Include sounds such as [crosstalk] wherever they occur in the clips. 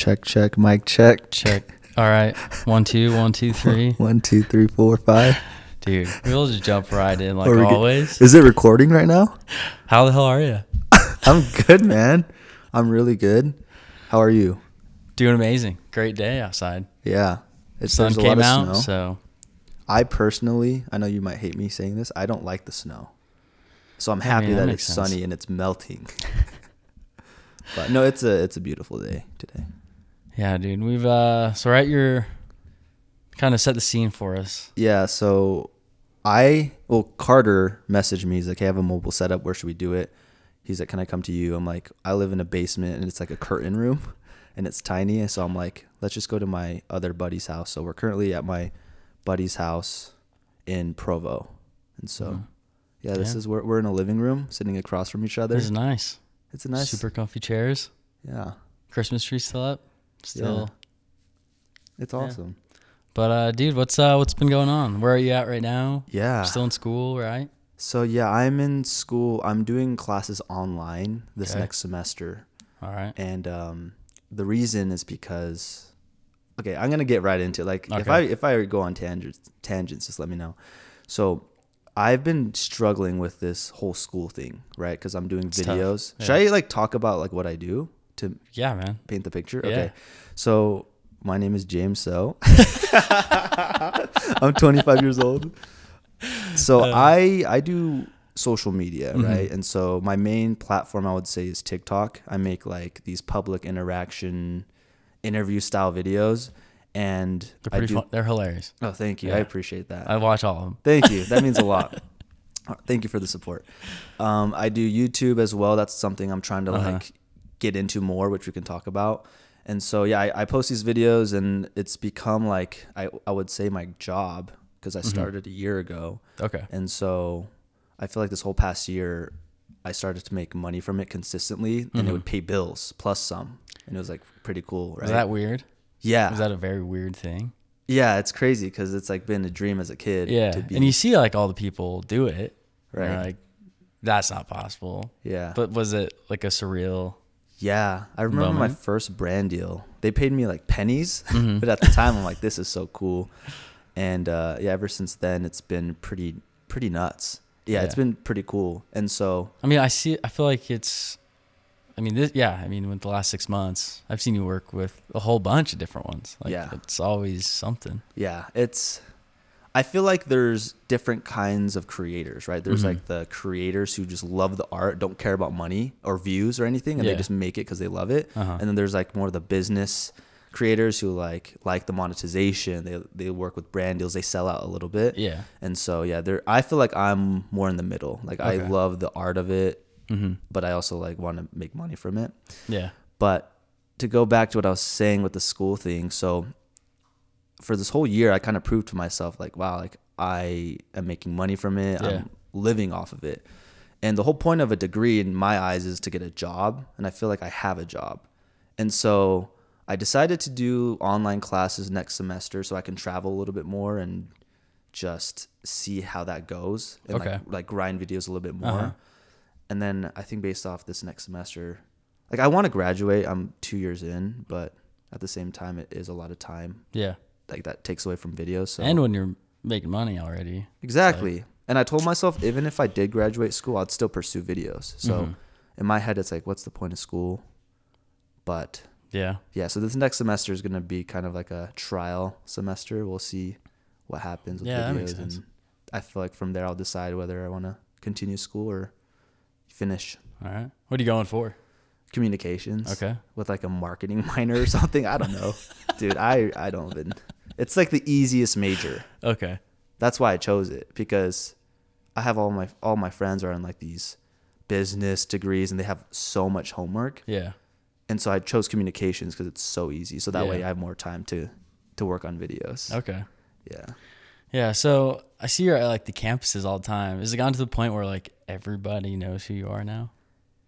Check, check, mic check. Check. All right. One, two, one, two, three. [laughs] One, two, three, four, five. Dude, we'll just jump right in like Are we good? always. Is it recording right now? How the hell are you? [laughs] I'm good, man. I'm really good. How are you? Doing amazing. Great day outside. Yeah. It's Sun came out, snow. so I personally, I know you might hate me saying this. I don't like the snow. So I'm I happy mean, that that it's sense. sunny and it's melting. [laughs] but no, it's a it's a beautiful day today. Yeah, dude. We've uh so right you're kind of set the scene for us. Yeah, so I well Carter messaged me. He's like, "Hey, I have a mobile setup. Where should we do it?" He's like, "Can I come to you?" I'm like, "I live in a basement and it's like a curtain room, [laughs] and it's tiny." So I'm like, "Let's just go to my other buddy's house." So we're currently at my buddy's house in Provo, and so Mhm. yeah, this Yeah. is where we're in a living room, sitting across from each other. This is nice. It's a nice, Super comfy chairs. yeah, Christmas tree still up. Still. it's Yeah. awesome. But uh dude, what's uh what's been going on? Where are you at right now? Yeah. Still in school, right? So yeah, I'm in school. I'm doing classes online this Okay. next semester. All right. and um, the reason is because okay i'm gonna get right into it like if i if i go on tangents tangents just let me know so i've been struggling with this whole school thing right because i'm doing It's videos Yeah. should i like talk about like what i do to Yeah, man. paint the picture Yeah. okay so my name is james so [laughs] i'm 25 years old so Uh. i i do social media Mhm. right and so my main platform i would say is tiktok i make like these public interaction interview style videos and They're pretty do, fun. They're hilarious. oh thank you i appreciate that I watch all of them. Thank you. That means a lot. [laughs] Thank you for the support. Um, I do YouTube as well. That's something I'm trying to Uh-huh. like get into more, which we can talk about. And so yeah, I, I post these videos, and it's become like I I would say my job because I Mhm. started a year ago, Okay. and so I feel like this whole past year I started to make money from it consistently, and it Mhm. would pay bills plus some, and it was like pretty cool, right? Was that weird? yeah, Was that a very weird thing? yeah, it's crazy because it's like been a dream as a kid. Yeah. to be, And you see like all the people do it. right, like, that's not possible. yeah. But was it like a surreal? Yeah, I remember my first brand deal. They paid me like pennies, [laughs] Mhm. but at the time I'm like, this is so cool. And uh, yeah, ever since then it's been pretty pretty nuts. Yeah, it's been pretty cool. And so I mean, I see. I feel like it's. I mean, this. Yeah. I mean, with the last six months, I've seen you work with a whole bunch of different ones. Like, Yeah. It's always something. yeah, it's. I feel like there's different kinds of creators, right? There's Mhm. like the creators who just love the art, don't care about money or views or anything, and Yeah. they just make it because they love it. Uh-huh. and then there's like more of the business creators who like like the monetization they they work with brand deals they sell out a little bit Yeah. and so yeah there i feel like i'm more in the middle like i love the art of it Mm-hmm. but i also like want to make money from it Yeah. but to go back to what i was saying with the school thing so for this whole year i kind of proved to myself like wow like i am making money from it Yeah. i'm living off of it and the whole point of a degree in my eyes is to get a job and i feel like i have a job and so i decided to do online classes next semester so i can travel a little bit more and just see how that goes and Okay. like, like grind videos a little bit more Uh-huh. and then i think based off this next semester like i want to graduate i'm two years in but at the same time it is a lot of time Yeah. Like that takes away from videos so And when you're making money already. exactly and i told myself even if i did graduate school i'd still pursue videos so Mhm. in my head it's like what's the point of school but Yeah. yeah so this next semester is going to be kind of like a trial semester we'll see what happens with Yeah, videos makes sense. and i feel like from there i'll decide whether i want to continue school or finish All right. What are you going for? communications Okay. with like a marketing [laughs] minor or something i don't know [laughs] dude i i don't even it's like the easiest major Okay. that's why i chose it because i have all my all my friends are in like these business degrees and they have so much homework Yeah. and so i chose communications because it's so easy so that way i have more time to to work on videos Okay. yeah Yeah. So I see you're at like the campuses all the time. Is it gotten to the point where like everybody knows who you are now?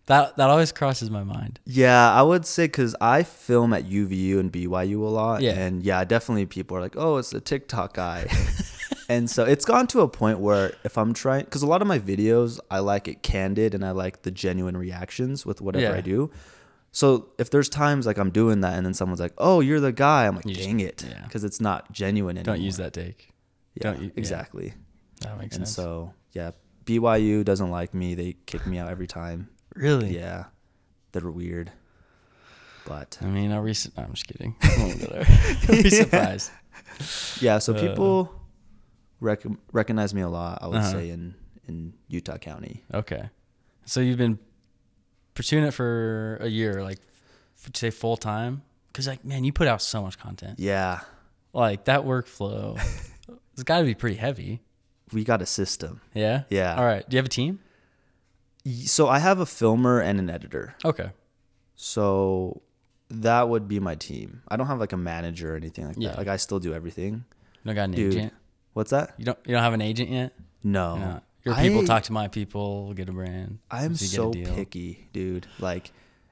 That that always crosses my mind. yeah i would say because i film at uvu and byu a lot Yeah. and yeah definitely people are like oh it's the tiktok guy [laughs] and so it's gone to a point where if i'm trying because a lot of my videos i like it candid and i like the genuine reactions with whatever Yeah. i do So if there's times like I'm doing that and then someone's like, "Oh, you're the guy," I'm like, You just- "Dang it," yeah. because it's not genuine anymore. Don't use that take. Yeah, don't u- yeah. exactly. That makes And sense. And so yeah, BYU doesn't like me. They kick me out every time. Really? Yeah, they're weird. But I mean, I'll recent. I'm just kidding. [laughs] I won't go there. [laughs] Be surprised. yeah, so Uh, people rec- recognize me a lot. I would Uh-huh. say in in Utah County. Okay. So you've been pursuing it for a year, like, say full time? Because, like, man, you put out so much content. Yeah, Like, that workflow, [laughs] it's got to be pretty heavy. we got a system. Yeah? Yeah. All right. Do you have a team? So I have a filmer and an editor. Okay. So that would be my team. I don't have like a manager or anything like Yeah. that. Like I still do everything. You don't got an Dude. agent? What's that? You don't You don't have an agent yet? No. You're. Your people I- talk to my people, we'll get a brand. I'm so picky, dude. Like,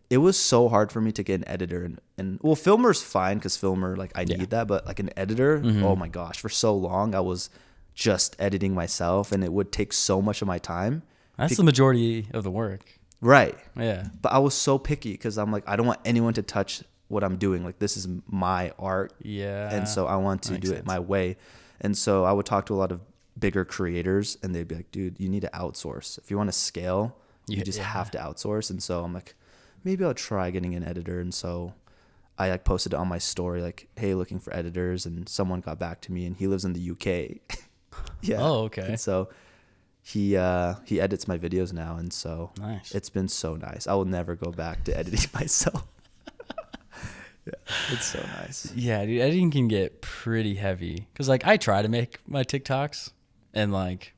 it was so hard for me to get an editor, and, and well, filmer's fine because filmer, like, I Yeah. need that, but like an editor, Mhm. oh my gosh, for so long I was just editing myself, and it would take so much of my time. That's the majority of the work. Right, Yeah. but I was so picky because I'm like, I don't want anyone to touch what I'm doing. Like, this is my art, Yeah. and so I want to do it my way. And so I would talk to a lot of bigger creators, and they'd be like, "Dude, you need to outsource if you want to scale. You, You- just yeah. have to outsource." And so I'm like, maybe I'll try getting an editor. And so I like posted on my story, like, "Hey, looking for editors," and someone got back to me, and he lives in the UK. [laughs] yeah. Oh, okay. And so he uh, he edits my videos now, and so Nice. it's been so nice. I will never go back to editing [laughs] myself. yeah, it's so nice. Yeah, dude, editing can get pretty heavy. Cause like I try to make my TikToks, and like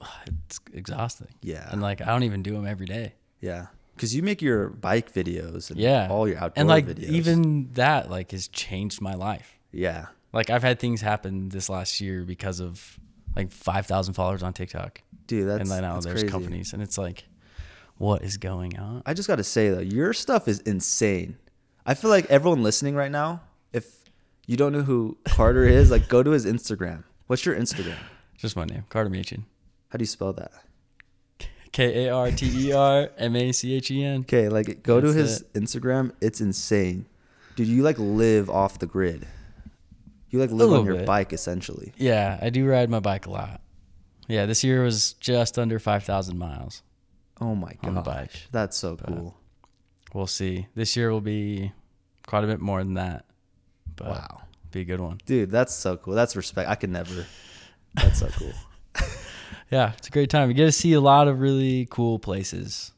[sighs] it's exhausting. Yeah. And like I don't even do them every day. Yeah, because you make your bike videos and Yeah. all your outdoor and like videos. even that like has changed my life. yeah, Like I've had things happen this last year because of like five thousand followers on TikTok, dude, that's and then now that's there's crazy. companies, and it's like, what is going on? I just got to say though, your stuff is insane. I feel like everyone listening right now, if you don't know who Carter is, like go to his Instagram. What's your Instagram? [laughs] Just my name, Carter Machen. How do you spell that? K A R T E R M A C H E N. Okay, like go to That's his Instagram. It's insane, dude. You like live off the grid. You like live on your bit. bike essentially. Yeah, I do ride my bike a lot. Yeah, this year was just under 5,000 miles. Oh my On the god, bike. that's so But- cool. We'll see. This year will be quite a bit more than that. But Wow, be a good one. dude, that's so cool. That's respect. I could never. That's so cool. [laughs] [laughs] Yeah, it's a great time. You get to see a lot of really cool places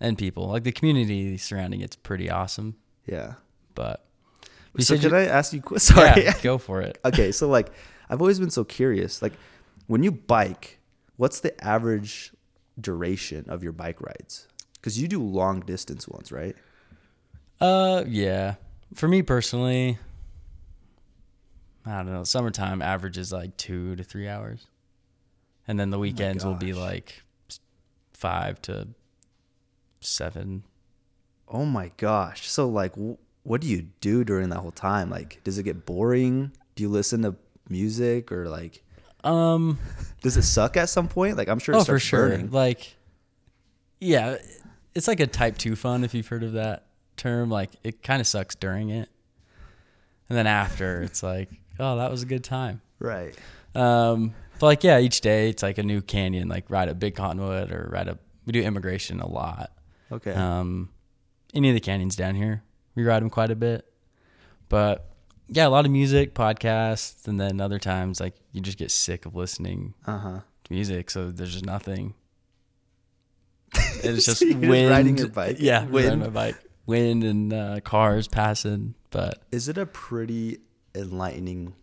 and people. Like the community surrounding it's pretty awesome. Yeah. But you so can you- I ask you? [laughs] Sorry. Yeah, go for it. [laughs] okay, so like I've always been so curious. Like when you bike, what's the average duration of your bike rides? Because you do long distance ones, right? Uh, yeah. For me personally, I don't know. Summertime averages like two to three hours, and then the weekends will be like five to seven. Oh my gosh. So like, what do you do during that whole time? Like, does it get boring? Do you listen to music or like, Um, [laughs] does it suck at some point? Like, I'm sure. It oh for sure. burning. Like, yeah, it's like a type two fun if you've heard of that term. Like, it kind of sucks during it, and then after, [laughs] it's like, oh, that was a good time. Right. Um, but like yeah, each day it's like a new canyon. Like ride a big cottonwood or ride a. We do Emigration a lot. Okay. Um, any of the canyons down here, we ride them quite a bit. But yeah, a lot of music, podcasts, and then other times like you just get sick of listening Uh huh. to music, so there's just nothing. [laughs] It's just So you're just wind. riding your bike? Yeah, riding Wind? my bike. Wind and uh, cars passing, but Is it a pretty enlightening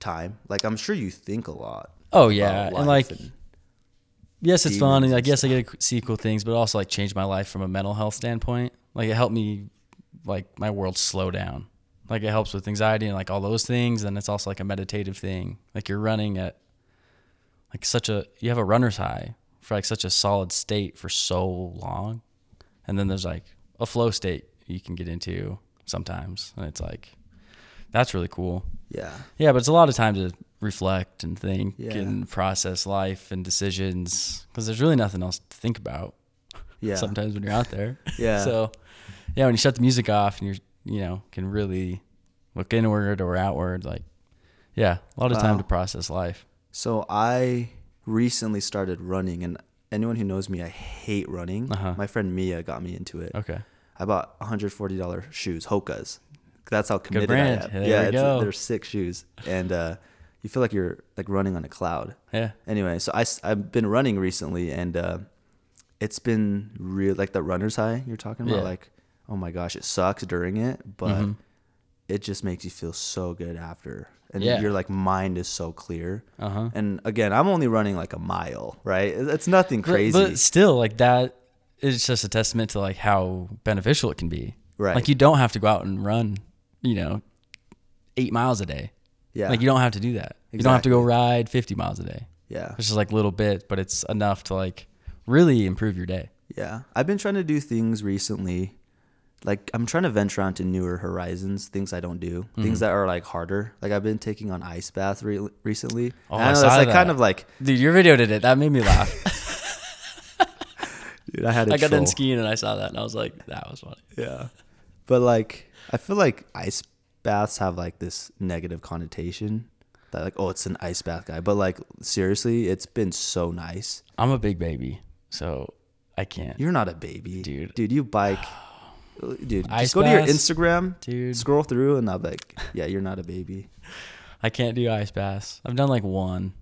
time? Like, I'm sure you think a lot. oh yeah, and like yes, it's fun, and I and guess I get to see cool things, but also like change my life from a mental health standpoint. Like it helped me, like my world slow down. Like it helps with anxiety and like all those things, and it's also like a meditative thing. Like you're running at like such a you have a runner's high for like such a solid state for so long, and then there's like a flow state you can get into sometimes, and it's like that's really cool. yeah. Yeah, but it's a lot of time to reflect and think Yeah. and process life and decisions because there's really nothing else to think about Yeah. [laughs] sometimes when you're out there. Yeah. [laughs] So yeah, when you shut the music off and you're you know can really look inward or outward, like yeah, a lot of time to process life. So I recently started running, and anyone who knows me, I hate running. Uh-huh. My friend Mia got me into it. Okay. I bought $140 shoes, Hoka's. That's how committed. I am. There yeah, it's, go. they're sick shoes, and uh, you feel like you're like running on a cloud. Yeah. Anyway, so I have been running recently, and uh, it's been real like the runner's high you're talking about. Yeah. Like, oh my gosh, it sucks during it, but Mhm. it just makes you feel so good after, and Yeah. your like mind is so clear. Uh huh. And again, I'm only running like a mile, right? It's nothing crazy. But, but still, like that is just a testament to like how beneficial it can be. Right. Like you don't have to go out and run, you know, eight miles a day. yeah. Like you don't have to do that. You don't have to go ride 50 miles a day. yeah. It's just like little bit, but it's enough to like really improve your day. Yeah. I've been trying to do things recently. Like I'm trying to venture onto newer horizons, things I don't do, Mm-hmm. things that are like harder. Like I've been taking on ice bath re- recently. Oh, And I know saw that's like that. kind of like, Dude, your video did it. That made me laugh. [laughs] dude, I had a I got done skiing and I saw that and I was like, that was funny. Yeah. But like I feel like ice baths have like this negative connotation that like oh it's an ice bath guy. But like seriously, it's been so nice. I'm a big baby, so I can't. You're not a baby, Dude. Dude, you bike. [sighs] Dude, Ice just go to your? Instagram, Dude. scroll through, and I'll be like, yeah, you're not a baby. I can't do ice baths. I've done like one.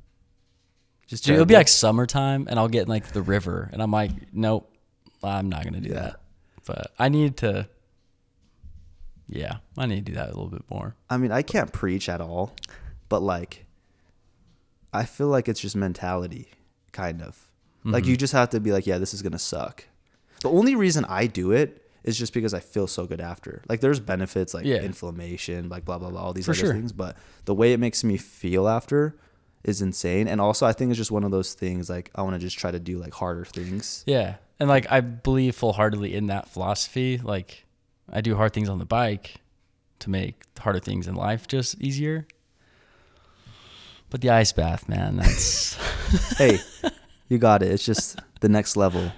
Just Dude, it'll be like summertime and I'll get in like the river and I'm like, nope, I'm not gonna do Yeah. that. But I need to Yeah, I need to do that a little bit more. I mean, I can't preach at all, but like, I feel like it's just mentality, kind of. Like Mm-hmm. you just have to be like, yeah, this is gonna suck. The only reason I do it is just because I feel so good after. Like, there's benefits like Yeah. inflammation, like blah blah blah, all these For other sure. things. But the way it makes me feel after is insane. And also, I think it's just one of those things. Like, I want to just try to do like harder things. Yeah. And like I believe full heartedly in that philosophy. Like I do hard things on the bike to make harder things in life just easier. But the ice bath, man, that's [laughs] hey, you got it. It's just the next level.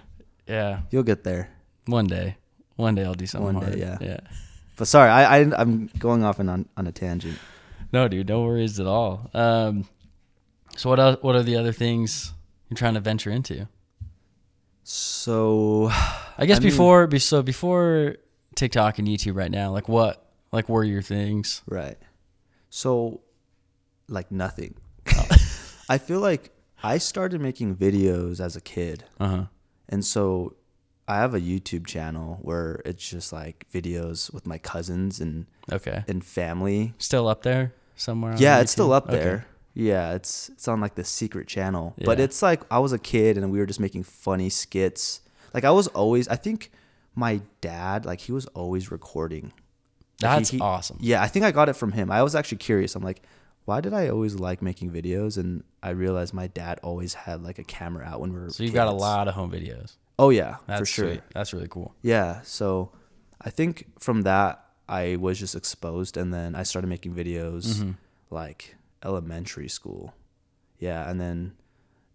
yeah. You'll get there. One day. One day I'll do something One day, hard. yeah. Yeah. But sorry, I, I I'm going off and on on a tangent. No, dude, no worries at all. Um, so what else, what are the other things you're trying to venture into? So, I guess I mean- before be so before TikTok and YouTube right now, like what like were your things? right. So, like nothing. [laughs] I feel like I started making videos as a kid. Uh huh. And so I have a YouTube channel where it's just like videos with my cousins and, Okay. and family. Still up there somewhere? on Yeah, it's still YouTube? up Okay. there. Yeah, it's it's on like the secret channel. But it's like I was a kid and we were just making funny skits. Like I was always I think my dad like he was always recording. Like, he- That's he- awesome. Yeah, I think I got it from him. I was actually curious. I'm like, why did I always like making videos? And I realized my dad always had like a camera out when we were So you've got a lot of home videos. Oh yeah, That's for sure. sweet. That's really cool. Yeah. So I think from that I was just exposed and then I started making videos Mm-hmm. like elementary school. Yeah, and then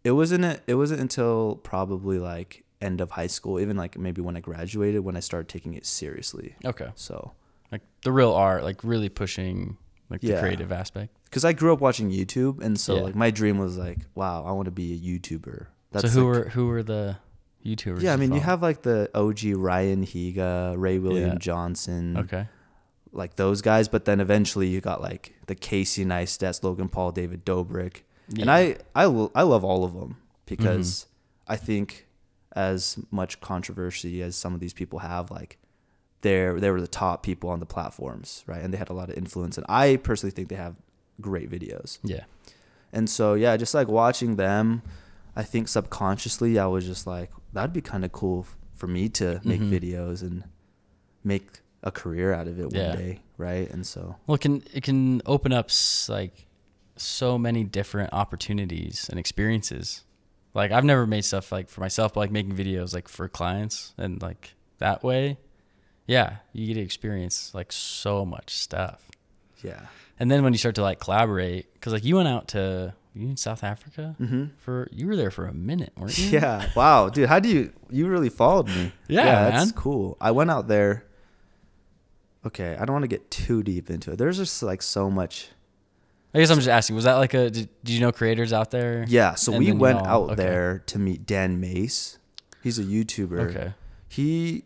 it wasn't it, it wasn't until probably like end of high school, even like maybe when I graduated when I started taking it seriously. Okay. So, Like the real art, like really pushing like the creative aspect. cuz I grew up watching YouTube and so Yeah. like my dream was like, wow, I want to be a YouTuber. so who like- were who were the YouTubers? Yeah, I mean, you have like the OG Ryan Higa, Ray William Yeah. Johnson. Okay. like those guys, but then eventually you got like the Casey Neistat, Logan Paul, David Dobrik, and Yeah. I I lo- I love all of them because Mm-hmm. I think as much controversy as some of these people have, like they're they were the top people on the platforms, right? And they had a lot of influence, and I personally think they have great videos. Yeah. And so yeah, just like watching them, I think subconsciously I was just like that'd be kind of cool f- for me to make Mhm. videos and make a career out of it one Yeah. day, right? And so Well, it can it can open up s- like so many different opportunities and experiences. Like I've never made stuff like for myself, but like making videos like for clients and like that way, yeah, you get to experience like so much stuff. yeah. And then when you start to like collaborate, because like you went out to you in South Africa Mm-hmm. for you were there for a minute, weren't you? Yeah. Wow, dude, how do you you really followed me? [laughs] Yeah, that's man. cool. I went out there okay, I don't want to get too deep into it. There's just like so much. I guess I'm just asking. Was that like a? Did, did you know creators out there? Yeah, so And we went out okay. there to meet Dan Mace. He's a YouTuber. Okay. He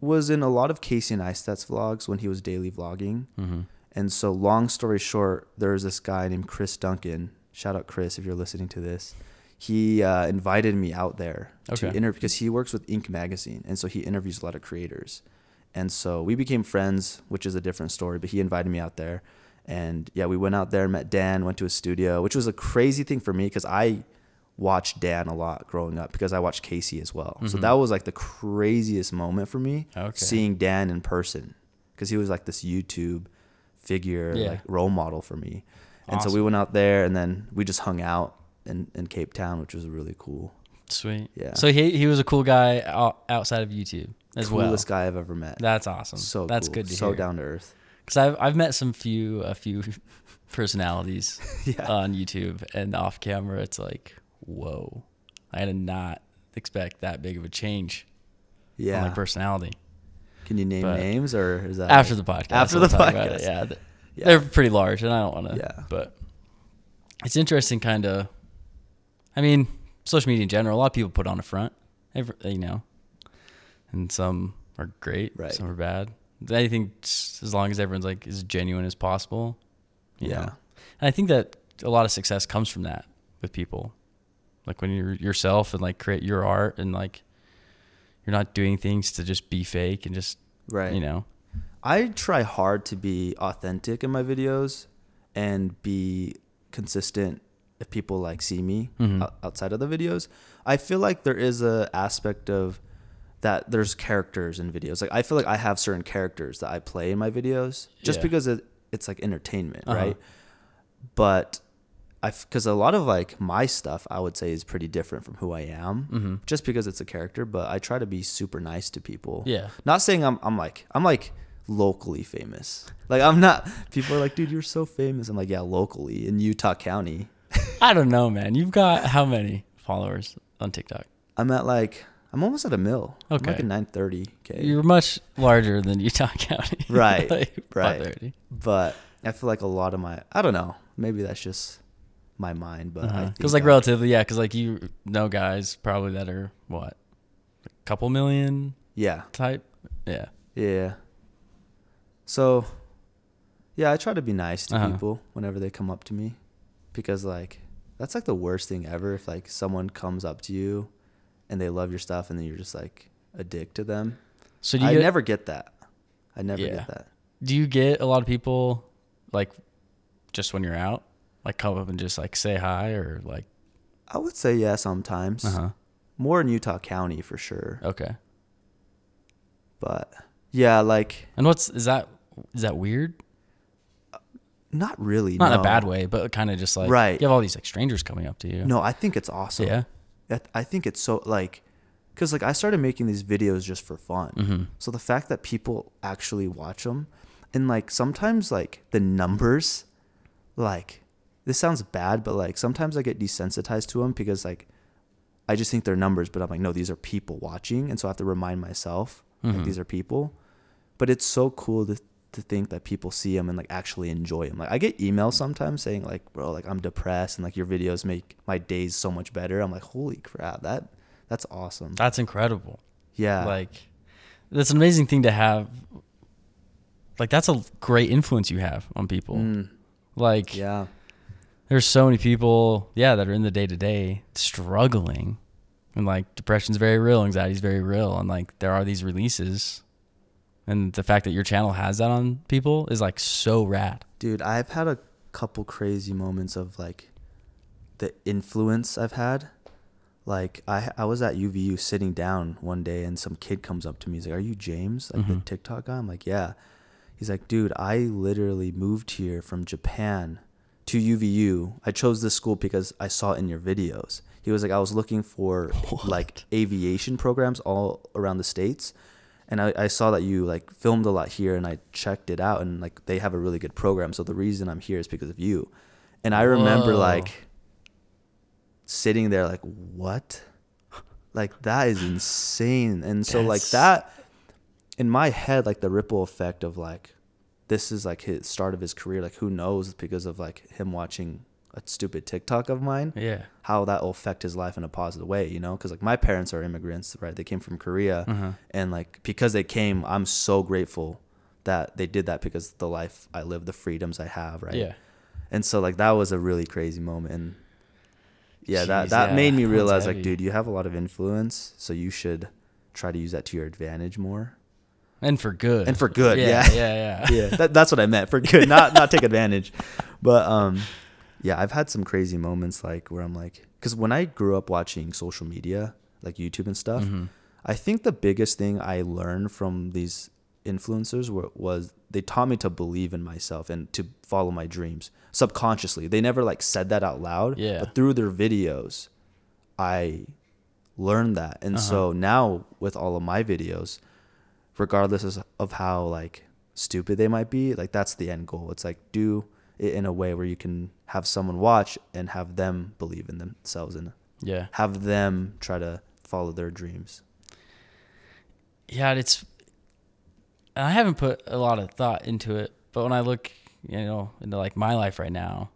was in a lot of Casey Neistat's vlogs when he was daily vlogging. Mm-hmm. And so, long story short, there's this guy named Chris Duncan. Shout out Chris if you're listening to this. He uh, invited me out there to interview because he works with Inc. magazine, and so he interviews a lot of creators. And so we became friends, which is a different story. But he invited me out there, and yeah, we went out there, met Dan, went to his studio, which was a crazy thing for me because I watched Dan a lot growing up because I watched Casey as well. So Mhm. that was like the craziest moment for me, Okay. seeing Dan in person because he was like this YouTube figure, Yeah. like role model for me. And so we went out there, and then we just hung out in, in Cape Town, which was really cool. Sweet. Yeah. So he he was a cool guy outside of YouTube as Coolest well. Coolest guy I've ever met. That's awesome. so That's cool. good to so hear. So down to earth. Because I've I've met some few a few [laughs] personalities [laughs] Yeah. on YouTube and off camera. It's like whoa, I did not expect that big of a change on yeah. my personality. Can you name but- names or is that After the podcast. After the podcast. Yeah, Yeah. they're pretty large, and I don't want to. Yeah. But it's interesting, kind of. I mean, social media in general. A lot of people put on a front, every, you know, and some are great, Right. some are bad. I think as long as everyone's like as genuine as possible, Yeah. know. And I think that a lot of success comes from that with people, like when you're yourself and like create your art and like you're not doing things to just be fake and just Right. you know. I try hard to be authentic in my videos and be consistent if people like see me Mhm. outside of the videos. I feel like there is a aspect of that there's characters in videos. Like I feel like I have certain characters that I play in my videos just Yeah. because it, it's like entertainment, Uh-huh. right? But I because a lot of like my stuff I would say is pretty different from who I am hmm just because it's a character, but I try to be super nice to people. Yeah. Not saying I'm I'm like I'm like locally famous. Like I'm not people are like, dude, you're so famous. I'm like, yeah, locally in Utah County. [laughs] I don't know, man. You've got how many followers on TikTok? I'm at like I'm almost at a mil. I'm like Okay. at nine thirty K. You're much larger than Utah [laughs] County. [laughs] Right, Like, right. But I feel like a lot of my I don't know. Maybe that's just my mind, but I Because think like I- relatively, yeah. Because like you know guys probably that are what, a couple million Yeah. type. Yeah. Yeah. So, yeah, I try to be nice to Uh-huh. people whenever they come up to me, because like that's like the worst thing ever. If like someone comes up to you, and they love your stuff, and then you're just like a dick to them. So do you I get, never get that. I never Yeah. get that. do you get a lot of people like just when you're out, like come up and just like say hi or like I would say yeah sometimes. uh huh More in Utah County for sure, okay. but yeah, like And what's is that is that weird? not really. Not in a bad way, but kind of just like Right. You have all these like strangers coming up to you. No, I think it's awesome. Yeah. I, I think it's so like, cause like I started making these videos just for fun. Mm-hmm. So the fact that people actually watch them, and like sometimes like the numbers, like this sounds bad, but like sometimes I get desensitized to them because like I just think they're numbers, but I'm like no, these are people watching, and so I have to remind myself Mhm. like these are people. But it's so cool to to think that people see them and like actually enjoy them. Like I get emails sometimes saying like, bro, like I'm depressed and like your videos make my days so much better. I'm like, holy crap, that that's awesome. That's incredible. Yeah. Like that's an amazing thing to have. Like that's a great influence you have on people. Mm, Like yeah. there's so many people, yeah, that are in the day to day struggling. And like depression's very real, anxiety's very real, and like there are these releases. And the fact that your channel has that on people is like so rad. Dude, I've had a couple crazy moments of like the influence I've had. Like I I was at UVU sitting down one day and some kid comes up to me. He's like, "Are you James? Like the Mhm. TikTok guy?" I'm like, "Yeah." He's like, "Dude, I literally moved here from Japan to UVU. I chose this school because I saw it in your videos." He was like, "I was looking for [laughs] like aviation programs all around the states." And I, I saw that you like filmed a lot here and I checked it out and like they have a really good program. So the reason I'm here is because of you. And I remember Whoa. like sitting there like, what? Like that is insane. And so like that in my head, like the ripple effect of like this is like his start of his career. Like who knows because of like him watching a stupid TikTok of mine, Yeah. how that will affect his life in a positive way, you know? Because like my parents are immigrants, right? They came from Korea, Uh-huh. and like because they came, I'm so grateful that they did that because the life I live, the freedoms I have, right? Yeah. And so like that was a really crazy moment, and yeah, that Jeez, that yeah, made me realize like, dude, you have a lot of influence, so you should try to use that to your advantage more. And for good. And for good, Yeah. yeah. Yeah. Yeah. [laughs] yeah, [laughs] that, that's what I meant for good, not not take advantage. But um, yeah, I've had some crazy moments like where I'm like, because when I grew up watching social media, like YouTube and stuff, Mhm. I think the biggest thing I learned from these influencers were, was they taught me to believe in myself and to follow my dreams subconsciously. They never like said that out loud, Yeah. but through their videos, I learned that. And Uh-huh. so now with all of my videos, regardless of- how like stupid they might be, like that's the end goal. It's like do in a way where you can have someone watch and have them believe in themselves and Yeah. have them try to follow their dreams. yeah, it's. I haven't put a lot of thought into it, but when I look, you know, into like my life right now,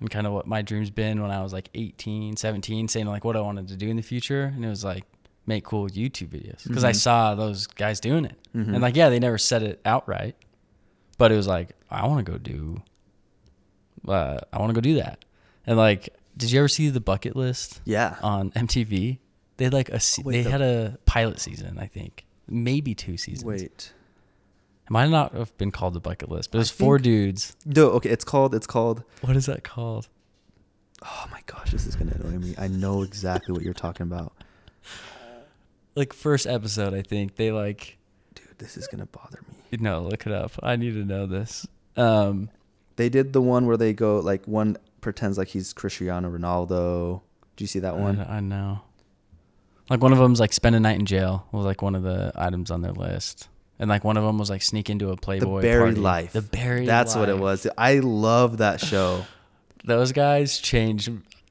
and kind of what my dreams been when I was like 18, 17, saying like what I wanted to do in the future, and it was like make cool YouTube videos because I Mhm. saw those guys doing it, Mhm. and like yeah, they never said it outright, but it was like I want to go do. Uh, I want to go do that, and like, did you ever see the bucket list? Yeah. on MTV. They had like a se- Wait, they the- had a pilot season, I think, maybe two seasons. Wait. it might not have been called the bucket list, but it I was four think- dudes. No, okay, it's called it's called What is that called? Oh my gosh, this is gonna annoy me. I know exactly what you're talking about. Like first episode, I think they like. Dude, this is gonna bother me. No, look it up. I need to know this. Um, They did the one where they go like one pretends like he's Cristiano Ronaldo. Do you see that one? kn- I know. Like one of them's like spend a night in jail was like one of the items on their list, and like one of them was like sneak into a Playboy. The Buried party. Life. The buried. Life. That's what it was. I love that show. [laughs] Those guys changed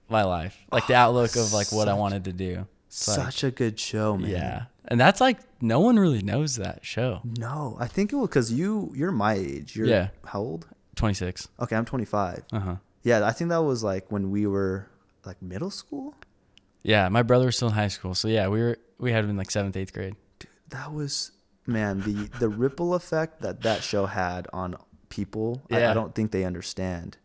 my life, like the oh, outlook of like what I wanted to do. It's like- Such a good show, man. Yeah, and that's like no one really knows that show. No, I think it was because you you're my age. You're Yeah. how old? Twenty six. Okay, I'm 25. Uh huh. Yeah, I think that was like when we were like middle school. Yeah, my brother was still in high school, so yeah, we were we had him in like seventh, eighth grade. Dude, That was man the the ripple effect that that show had on people. I, Yeah. I don't think they understand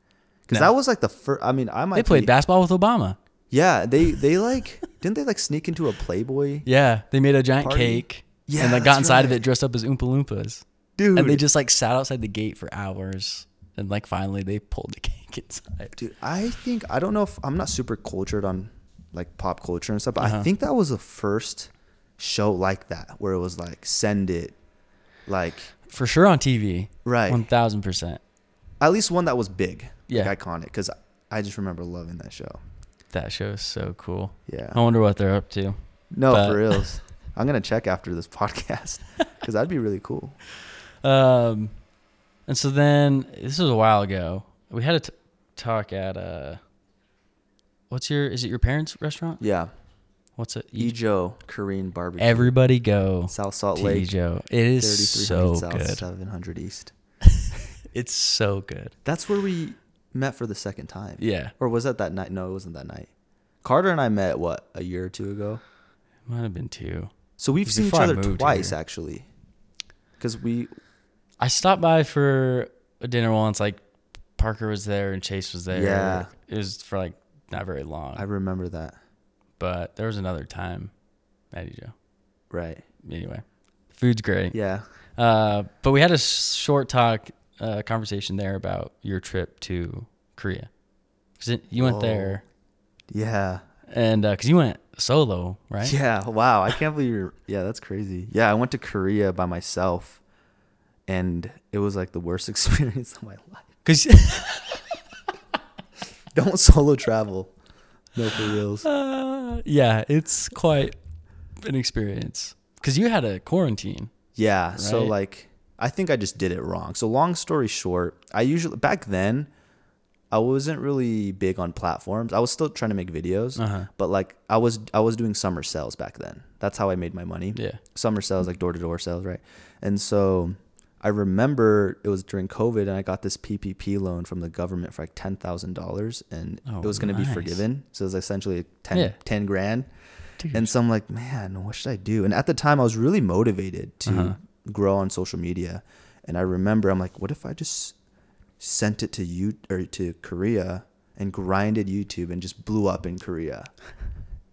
because No. that was like the first. I mean, I might They played be- basketball with Obama. Yeah, they they like [laughs] didn't they like sneak into a Playboy? Yeah, they made a giant Party? cake. Yeah, and like got inside of it dressed up as Oompa Loompas, Dude, and they just like sat outside the gate for hours, and like finally they pulled the [laughs] cake inside. dude, I think I don't know if I'm not super cultured on like pop culture and stuff, but I Uh-huh. think that was the first show like that where it was like send it, like For sure on TV, right, one thousand percent. at least one that was big, Yeah. like iconic. Because I just remember loving that show. That show is so cool. Yeah, I wonder what they're up to. no, but- for reals. [laughs] I'm gonna check after this [laughs] podcast because that'd be really cool. Um, and so then this was a while ago. We had a t- talk at uh, what's your? Is it your parents' restaurant? Yeah, What's it? E- Ejo Korean barbecue. Everybody go South Salt Lake, Ejo. It is 3300 so South, good. 700 East. [laughs] It's so good. That's where we met for the second time. Yeah, Or was that that night? No, it wasn't that night. Carter and I met what a year or two ago. might have been two. So we've seen each other twice here. actually. Because we, I stopped by for a dinner once. Like Parker was there and Chase was there. Yeah. it was for like not very long. I remember that. but there was another time at Joe. Right. Anyway, food's great. Yeah. Uh, but we had a short talk, uh, conversation there about your trip to Korea. Cause it, you went there, Yeah. and uh 'cause you went solo, right? Yeah. Wow. I can't believe you're. Yeah, that's crazy. Yeah, I went to Korea by myself, and it was like the worst [laughs] experience of my life. Cause [laughs] [laughs] Don't solo travel. No for reals. uh, yeah, it's quite an experience. Cause you had a quarantine. Yeah. So like, I think I just did it wrong. So long story short, I usually back then, I wasn't really big on platforms. I was still trying to make videos, Uh huh. but like I was I was doing summer sales back then. That's how I made my money. Yeah. Summer sales, like door to door sales, right? And so I remember it was during COVID, and I got this PPP loan from the government for like ten thousand dollars, and Oh, it was going to be forgiven. So it was essentially 10, Yeah. 10 grand. Dude. And so I'm like, man, what should I do? And at the time, I was really motivated to Uh-huh. grow on social media. And I remember I'm like, what if I just sent it to you or to Korea and grinded YouTube and just blew up in Korea?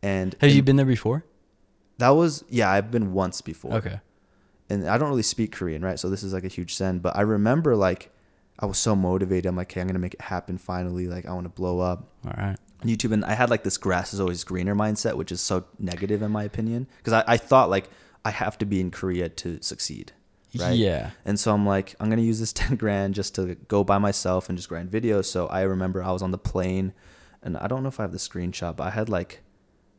And Have you been there before? That was yeah, I've been once before. Okay. And I don't really speak Korean, right? So this is like a huge send. But I remember like I was so motivated. I'm like, okay, I'm gonna make it happen finally. Like I want to blow up. All right. YouTube and I had like this grass is always greener mindset, which is so negative in my opinion. Because I, I thought like I have to be in Korea to succeed. Right. Yeah. And so I'm like, I'm gonna use this [laughs] ten grand just to go by myself and just grind videos. So I remember I was on the plane and I don't know if I have the screenshot, but I had like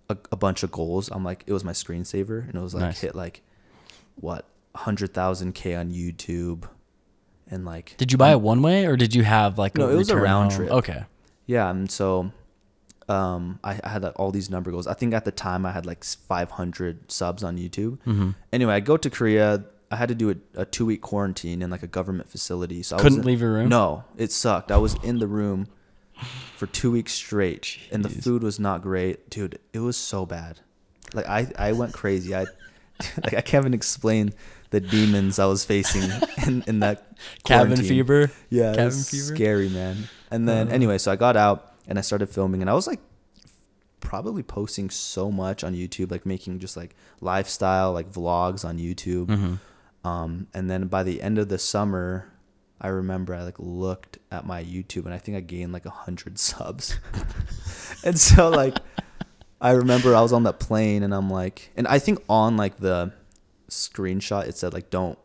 a, a bunch of goals. I'm like, it was my screensaver and it was like Nice. hit like what hundred thousand K on YouTube and like Did you buy it one way or did you have like No, it was a round home? trip. Okay. Yeah, and so um, I, I had like, all these number goals. I think at the time I had like 500 subs on YouTube. Mm-hmm. Anyway, I go to Korea. I had to do a, a two week quarantine in like a government facility. So I Couldn't leave your room? No, it sucked. I was in the room for two weeks straight, and the food was not great, dude. It was so bad. Like I, I went crazy. I, [laughs] like I can't even explain the demons I was facing [laughs] in, in that Cabin quarantine. fever. Yeah, Cabin fever. scary, man. And then Uh. anyway, so I got out and I started filming, and I was like, probably posting so much on YouTube, like making just like lifestyle, like vlogs on YouTube. Mm-hmm. Um, and then by the end of the summer, I remember I like looked at my YouTube, and I think I gained like a hundred [laughs] subs. [laughs] and so like, I remember I was on that plane, and I'm like, and I think on like the screenshot it said like don't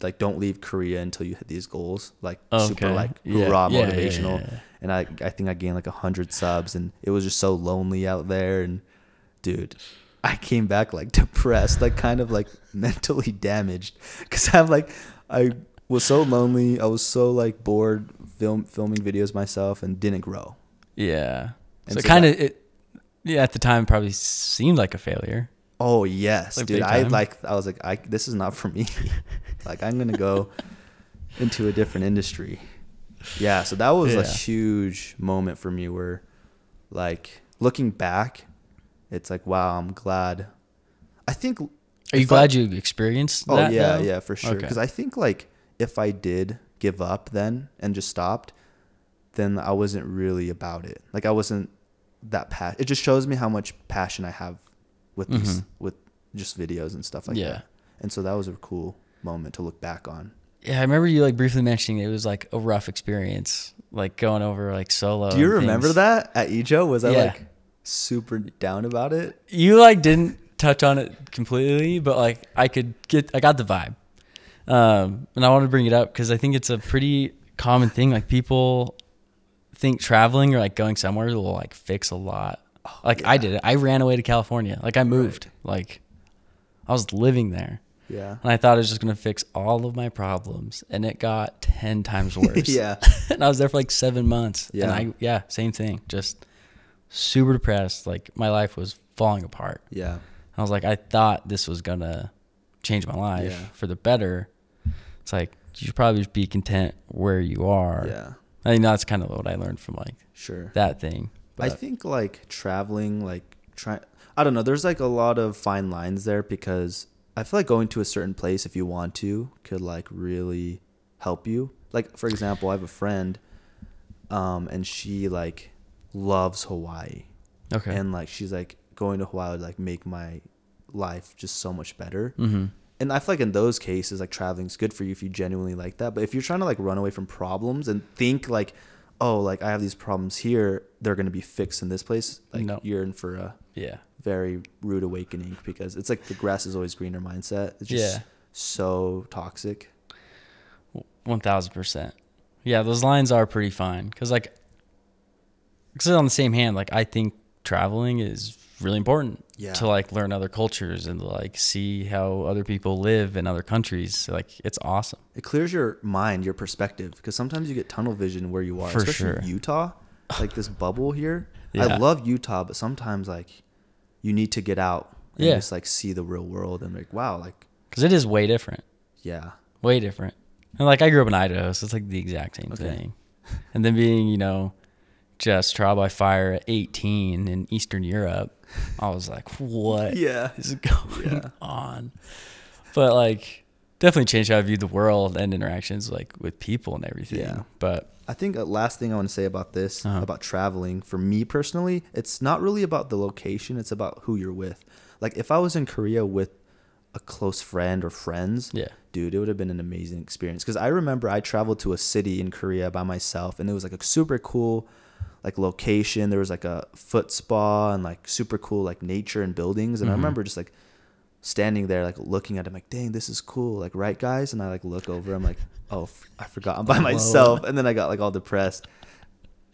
like don't leave Korea until you hit these goals, like super Okay. like Yeah. raw Yeah, yeah, motivational. yeah, yeah. And I I think I gained like a hundred subs, and it was just so lonely out there. And dude, I came back like [laughs] depressed, like kind of like [laughs] mentally damaged, because I'm like I was so lonely. I was so like bored film filming videos myself and didn't grow. Yeah. And so so kind of it. Yeah, at the time, probably seemed like a failure. Oh yes, Like dude. I like. I was like, I this is not for me. [laughs] like I'm gonna go [laughs] into a different industry. Yeah. So that was a huge moment for me. Where, like, looking back, it's like, wow, I'm glad. I think. Are you if I- glad you experienced Oh yeah, yeah, for sure. Okay. Because I think like if I did give up then and just stopped, then I wasn't really about it. Like I wasn't that passionate. It just shows me how much passion I have with these Mhm. with just videos and stuff like Yeah. that. And so that was a cool moment to look back on. Yeah, I remember you like briefly mentioning it was like a rough experience, like going over like solo. Do you remember things. that at Ejo? Was I Yeah. like super down about it? You like didn't touch on it completely, but like I could get, I got the vibe. Um, and I want to bring it up because I think it's a pretty common thing. Like people think traveling or like going somewhere will like fix a lot. Oh, like I did it. I ran away to California. Like I moved. Like I was living there. Yeah. And I thought it was just gonna fix all of my problems, and it got ten times [laughs] worse. yeah. [laughs] and I was there for like seven months. Yeah. And I yeah, same thing. Just super depressed. Like my life was falling apart. Yeah. I was like, I thought this was gonna change my life Yeah. for the better. It's like you should probably be content where you are. Yeah. I think that's kind of what I learned from like Sure. that thing. I think like traveling, like try. I don't know. There's like a lot of fine lines there because I feel like going to a certain place if you want to could like really help you. Like for example, I have a friend, um, and she like loves Hawaii, okay. and like she's like going to Hawaii would like make my life just so much better. mm-hmm. And I feel like in those cases, like traveling is good for you if you genuinely like that. But if you're trying to like run away from problems and think like, oh, like I have these problems here, they're gonna be fixed in this place, like No. you're in for a Yeah. very rude awakening because it's like the grass is always greener mindset. It's just Yeah. so toxic. One thousand percent. Yeah, those lines are pretty fine because, like, because on the same hand, like I think traveling is really important Yeah. to like learn other cultures and like see how other people live in other countries. Like, it's awesome. It clears your mind, your perspective, because sometimes you get tunnel vision where you are, For especially sure. Utah, like this [laughs] bubble here. Yeah. I love Utah, but sometimes like you need to get out and Yeah. just like see the real world and like wow, like Because it is way different. yeah, Way different. And like I grew up in Idaho, so it's like the exact same Okay. thing. And then being, you know, just trial by fire at 18 in Eastern Europe, I was like, what Yeah. is going Yeah. on? But like, definitely changed how I viewed the world and interactions like with people and everything. Yeah. But I think the last thing I want to say about this, Uh-huh. about traveling, for me personally, it's not really about the location, it's about who you're with. Like if I was in Korea with a close friend or friends, yeah, dude, it would have been an amazing experience. Because I remember I traveled to a city in Korea by myself, and it was like a super cool, like location. There was like a foot spa and like super cool like nature and buildings. And I Mhm. remember just like standing there, like looking at it, like, dang, this is cool. Like, right, guys? And I like look over, I'm like, oh, f- I forgot I'm by Whoa. myself. And then I got like all depressed.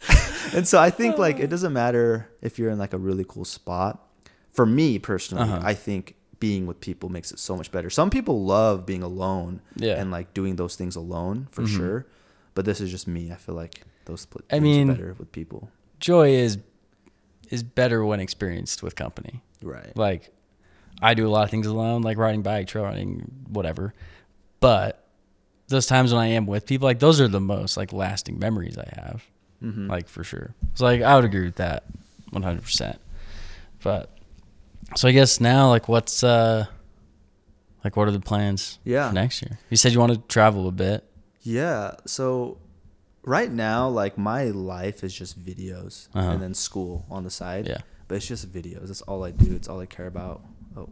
[laughs] and so I think like it doesn't matter if you're in like a really cool spot. For me personally, Uh-huh. I think being with people makes it so much better. Some people love being alone Yeah. and like doing those things alone for Mhm. sl But this is just me. I feel like those pl- I mean- better with people. joy is is better when experienced with company. Right. Like I do a lot of things alone, like riding bike, trail running, whatever. But those times when I am with people, like those are the most like lasting memories I have. Mm-hmm. Like for sure. So like I would agree with that 100%. But so I guess now like what's uh like what are the plans Yeah. for next year? You said you want to travel a bit. Yeah. So right now, like my life is just videos Uh-huh. and then school on the side. Yeah. But it's just videos. That's all I do. It's all I care about. Oh,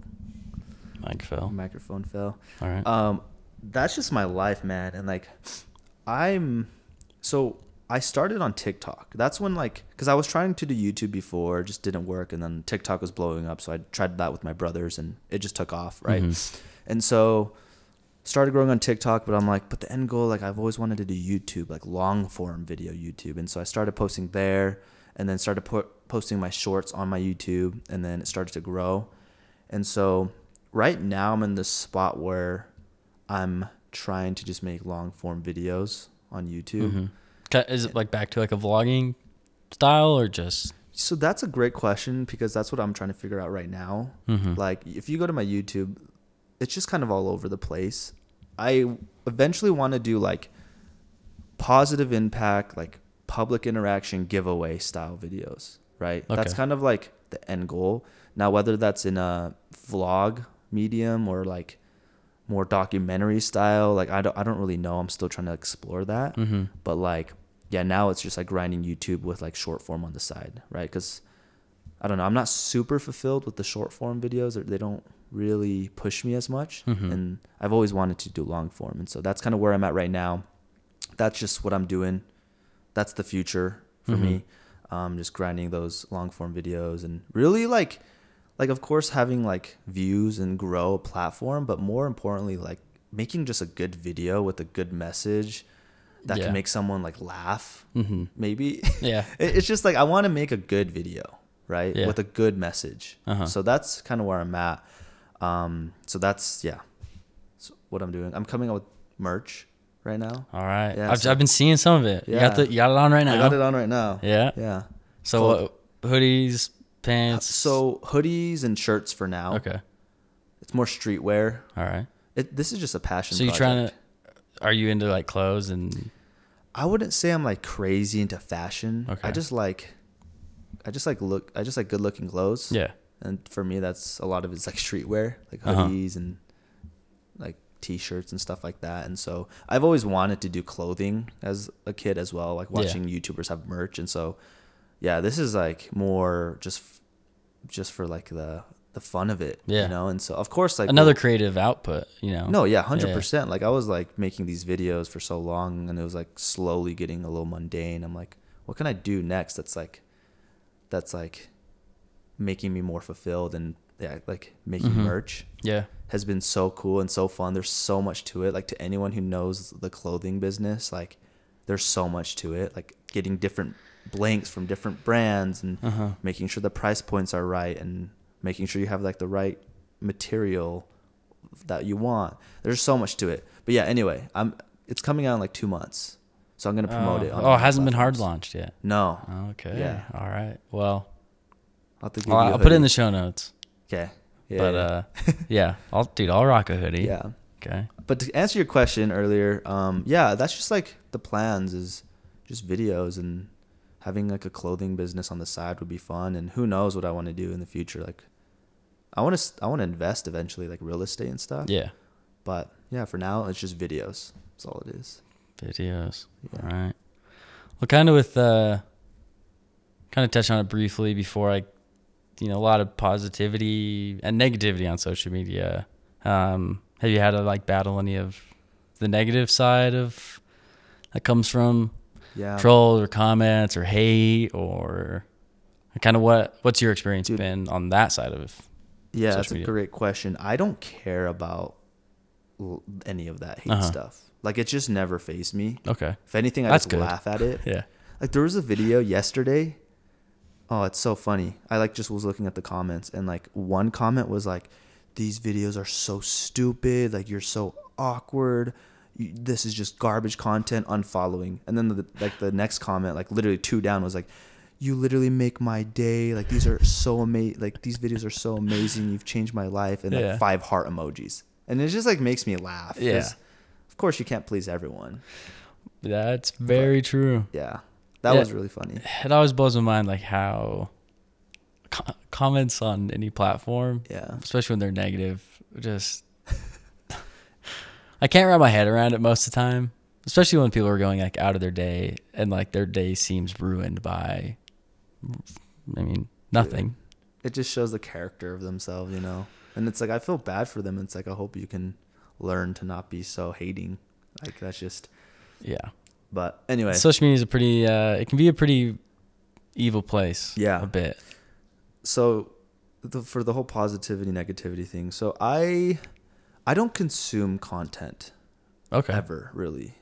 Mike Phil. microphone fell. All right. Um, that's just my life, man. And like, I'm so I started on TikTok. That's when like, cause I was trying to do YouTube before, just didn't work, and then TikTok was blowing up. So I tried that with my brothers, and it just took off, right? Mhm. And so started growing on TikTok, but I'm like, but the end goal, like I've always wanted to do YouTube, like long form video YouTube. And so I started posting there and then started po- posting my shorts on my YouTube and then it started to grow. And so right now I'm in this spot where I'm trying to just make long form videos on YouTube. Mhm. Is it like back to like a vlogging style or just So that's a great question because that's what I'm trying to figure out right now. Mhm. Like if you go to my YouTube, it's just kind of all over the place. I eventually want to do like positive impact, like public interaction giveaway style videos, right? That's kind of like the end goal. Now whether that's in a vlog medium or like more documentary style, like I don't I don't really know. I'm still trying to explore that Mhm. but like yeah now it's just like grinding youtube with like short form on the side right because i don't know i'm not super fulfilled with the short form videos or they don't really push me as much Mhm. and i've always wanted to do long form and so that's kind of where i'm at right now that's just what i'm doing that's the future for me um, just grinding those long form videos and really like like of course having like views and grow a platform but more importantly like making just a good video with a good message that Yeah. can make someone like laugh Mhm. maybe Yeah. [laughs] It's just like i want to make a good video right Yeah. with a good message Uh-huh. so that's kind of where i'm at um, so that's yeah so what i'm doing i'm coming out with merch right now All right. Yeah, I've, so- I've been seeing some of it. You got Yeah. the you got it on right now. i got it on right now Yeah. yeah So hoodies, pants. so hoodies and shirts for now okay. it's more streetwear All right. it, this is just a passion So you trying to? Are you into like clothes and? I wouldn't say I'm like crazy into fashion. Okay. I just like, I just like look. I just like good looking clothes. Yeah. And for me, that's a lot of it's like streetwear, like Uh-huh. hoodies and like t-shirts and stuff like that. And so I've always wanted to do clothing as a kid as well, like Yeah. watching YouTubers have merch. And so, yeah, this is like more just, just for like the the fun of it. Yeah. You know. And so of course, like Another we'll- creative output. You know. no, yeah, hundred percent. Like I was like making these videos for so long, and it was like slowly getting a little mundane. I'm like, what can I do next? That's like, that's like, making me more fulfilled and yeah, like making Mhm. merch Yeah. has been so cool and so fun. There's so much to it. Like to anyone who knows the clothing business, like there's so much to it. Like getting different blanks from different brands and Uh huh. making sure the price points are right and making sure you have like the right material that you want. There's so much to it. But yeah, anyway, I'm it's coming out in like two months. So I'm gonna promote oh, it. on oh, it hasn't been hard launched yet. No. Okay. Yeah. All right. Well, I'll, have to give I'll, you a I'll put it in the show notes. Okay. Yeah. but yeah. uh, [laughs] yeah, I'll dude, I'll rock a hoodie. yeah. Okay. But to answer your question earlier, um, yeah, that's just like the plans is just videos and having like a clothing business on the side would be fun. And who knows what I want to do in the future? Like, I want to I want to invest eventually, like real estate and stuff. Yeah. But yeah, for now it's just videos. That's all it is. Videos. Yeah. All right. Well, kind of with uh, kind of touch on it briefly before I, you know, a lot of positivity and negativity on social media. Um, have you had to like battle any of the negative side of that comes from Yeah. trolls or comments or hate or kind of what what's your experience Dude. been on that side of Yeah, that's a great question. I don't care about any of that hate Uh-huh. stuff. Like it just never phased me. okay If anything, I That's just good. laugh at it. [laughs] yeah Like there was a video yesterday. Oh, it's so funny. I like just was looking at the comments and like one comment was like, "These videos are so stupid. Like you're so awkward. You, this is just garbage content. Unfollowing." And then the, like the next comment, like literally two down, was like, "You literally make my day. Like these are so amazing. Like these videos are so amazing. You've changed my life." And like five heart emojis, and it just like makes me laugh. Yeah. Of course, you can't please everyone. that's very true Yeah. That Yeah. was really funny. it always blows my mind like how co- comments on any platform Yeah. especially when they're negative just [laughs] i can't wrap my head around it most of the time especially when people are going like out of their day and like their day seems ruined by i mean nothing it just shows the character of themselves, you know. And it's like I feel bad for them. It's like I hope you can learn to not be so hating. Like that's just. yeah But anyway, social media is a pretty uh it can be a pretty evil place Yeah. a bit. So the, for the whole positivity negativity thing, so I, I don't consume content okay. ever really,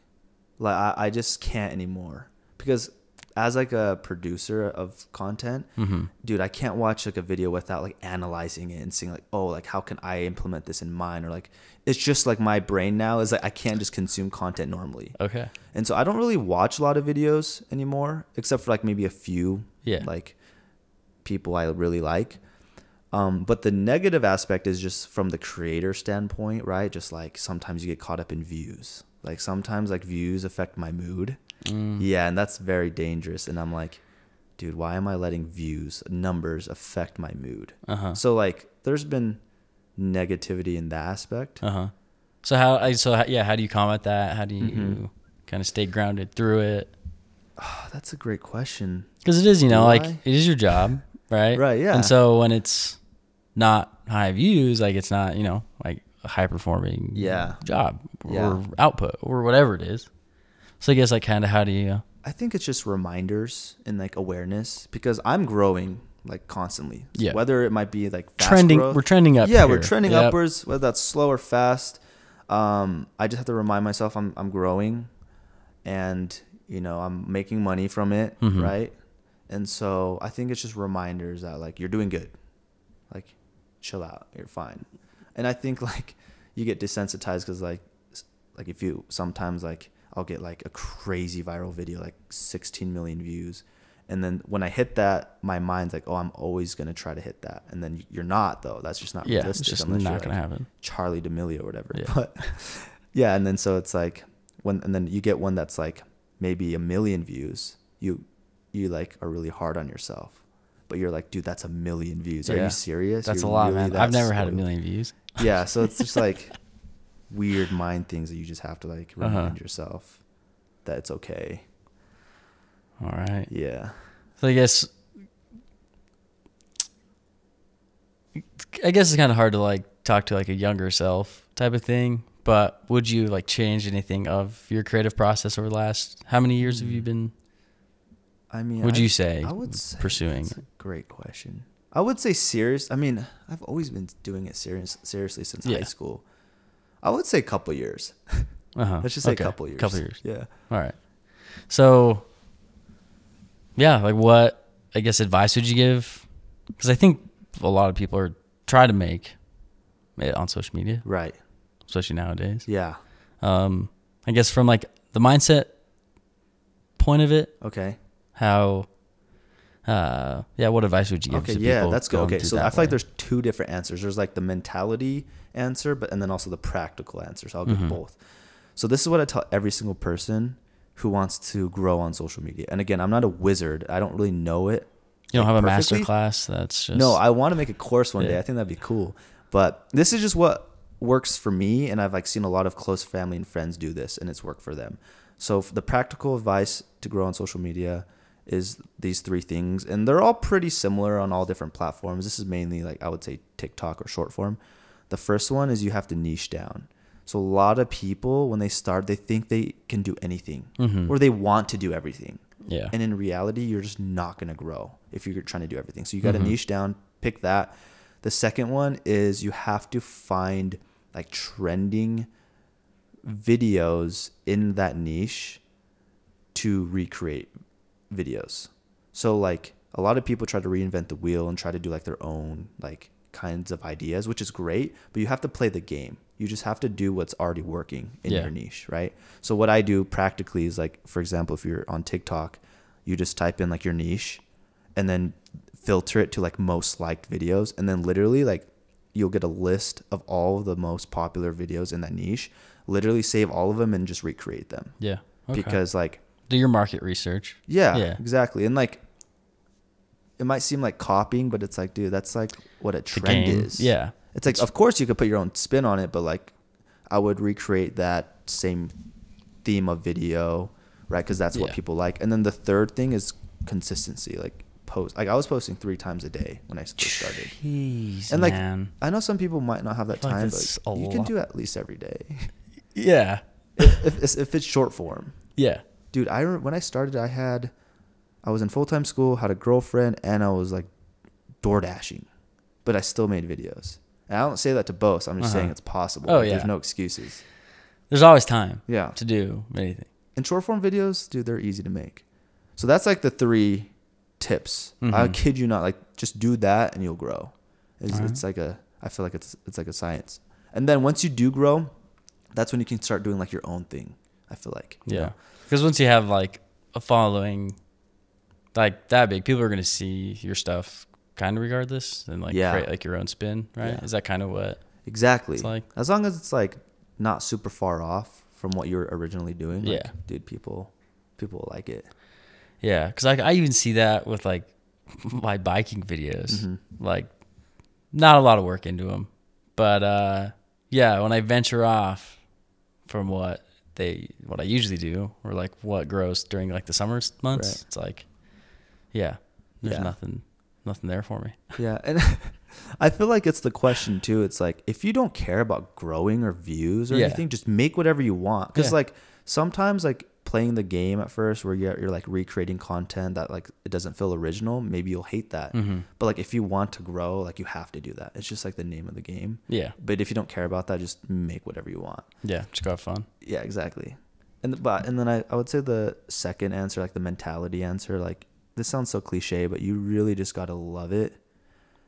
like I, I just can't anymore. Because as like a producer of content, mm-hmm. dude, I can't watch like a video without like analyzing it and seeing like, oh, like how can I implement this in mine? Or like, it's just like my brain now is like I can't just consume content normally, okay and so I don't really watch a lot of videos anymore, except for like maybe a few, Yeah. like people I really like. Um, but the negative aspect is just from the creator standpoint, right? Just like sometimes you get caught up in views. Like sometimes like views affect my mood. Mm. Yeah, and that's very dangerous. And I'm like, dude, why am I letting views, numbers affect my mood? uh-huh So like, there's been negativity in that aspect. uh-huh so how I so how, yeah how do you combat that how do you Mhm. kind of stay grounded through it Oh, that's a great question. Because it is, you know, Do like I? it is your job, [laughs] right? Right, yeah. And so when it's not high views, like it's not, you know, like a high performing Yeah. job Yeah. or output or whatever it is. So I guess like kind of how do you? I think it's just reminders and like awareness because I'm growing like constantly. Yeah. Whether it might be like fast trending. growth- We're trending up. yeah, we're trending Yep. upwards. Whether that's slow or fast, um, I just have to remind myself I'm I'm growing, and you know I'm making money from it, Mhm. right? And so I think it's just reminders that like you're doing good, like chill out, you're fine. And I think [laughs] like you get desensitized because like like if you sometimes like I'll get like a crazy viral video like 16 million views. And then when I hit that, my mind's like, "Oh, I'm always gonna try to hit that." And then you're not, though. That's just not Yeah, it's realistic. just unless not gonna like, happen. Charli D'Amelio or whatever. Yeah. But [laughs] yeah, and then so it's like when and then you get one that's like maybe a million views. You you like are really hard on yourself, but you're like, dude, that's a million views. Are you serious? That's You're a lot, really man. that I've never had a million views. Yeah, so it's just like [laughs] weird mind things that you just have to like Uh-huh. remind yourself that it's okay. All right. Yeah. So I guess I guess it's kind of hard to like talk to like a younger self type of thing. But would you like change anything of your creative process over the last how many years have you been I mean, Would I- you say I would say pursuing that's a great question. I would say serious. I mean, I've always been doing it serious seriously since Yeah. high school. I would say a couple years. [laughs] uh-huh. Let's just say okay. a couple years. Couple years. Yeah. All right. So, yeah, like what I guess advice would you give? Because I think a lot of people are try to make it on social media, Right. especially nowadays. Yeah. Um, I guess from like the mindset point of it, Okay. how Uh, yeah. What advice would you give Okay, to yeah, people? that's good. Okay, so I feel like there's two different answers. There's like the mentality answer, but and then also the practical answer. So I'll give Mhm. both. So this is what I tell every single person who wants to grow on social media. And again, I'm not a wizard. I don't really know it. you don't like, have a master class. That's just No, I want to make a course one day. I think that'd be cool. But this is just what works for me, and I've like seen a lot of close family and friends do this, and it's worked for them. So the practical advice to grow on social media is these three things, and they're all pretty similar on all different platforms. This is mainly like I would say TikTok or short form. The first one is you have to niche down. So a lot of people when they start, they think they can do anything, Mhm. or they want to do everything. yeah. And in reality, you're just not going to grow if you're trying to do everything. So you got to Mhm. niche down, pick that. The second one is you have to find like trending videos in that niche to recreate videos. So like a lot of people try to reinvent the wheel and try to do like their own like kinds of ideas, which is great, but you have to play the game. You just have to do what's already working in Yeah. your niche, right? So what I do practically is like for example, if you're on TikTok, you just type in like your niche and then filter it to like most liked videos and then literally like you'll get a list of all of the most popular videos in that niche. Literally save all of them and just recreate them. Yeah. Okay. Because like do your market research. yeah, Yeah. exactly. And like, it might seem like copying, but it's like, dude, that's like what a trend is. Yeah. It's like, of course, you could put your own spin on it, but like, I would recreate that same theme of video, right? Because that's what Yeah. people like. And then the third thing is consistency. Like, post. Like, I was posting three times a day when I first started. Jeez, And like, man. I know some people might not have that feel like time, but you can do at least every day [laughs] Yeah. if, if, if it's short form. Yeah. dude i when i started i had i was in full-time school had a girlfriend and i was like door dashing but i still made videos and i don't say that to boast i'm just Uh-huh. saying it's possible Oh, Like, yeah. there's no excuses There's always time yeah to do anything. and short form videos dude they're easy to make so that's like the three tips i Mhm. kid you not like just do that and you'll grow it's, Alright. it's like a i feel like it's it's like a science and then once you do grow that's when you can start doing like your own thing i feel like Yeah. Because once you have like a following like that big, people are going to see your stuff kind of regardless and like Yeah. create like your own spin, right? Yeah. Is that kind of what? Exactly. It's like- as long as it's like not super far off from what you were originally doing. Like, Yeah. dude, people people will like it. Yeah. Because like I even see that with like [laughs] my biking videos. Mhm. Like not a lot of work into them, but uh, yeah, when I venture off from what they what I usually do or like what grows during like the summer months, Right. it's like yeah, there's Yeah. nothing nothing there for me. [laughs] Yeah, and [laughs] I feel like it's the question too. It's like if you don't care about growing or views or Yeah. anything, just make whatever you want. Because Yeah. like sometimes like playing the game at first, where you're, you're like recreating content that like it doesn't feel original, maybe you'll hate that. Mhm. But like if you want to grow, like you have to do that. It's just like the name of the game. Yeah. But if you don't care about that, just make whatever you want. Yeah. Just go have fun. Yeah, exactly. And the- but and then I, I would say the second answer, like the mentality answer, like this sounds so cliche, but you really just gotta love it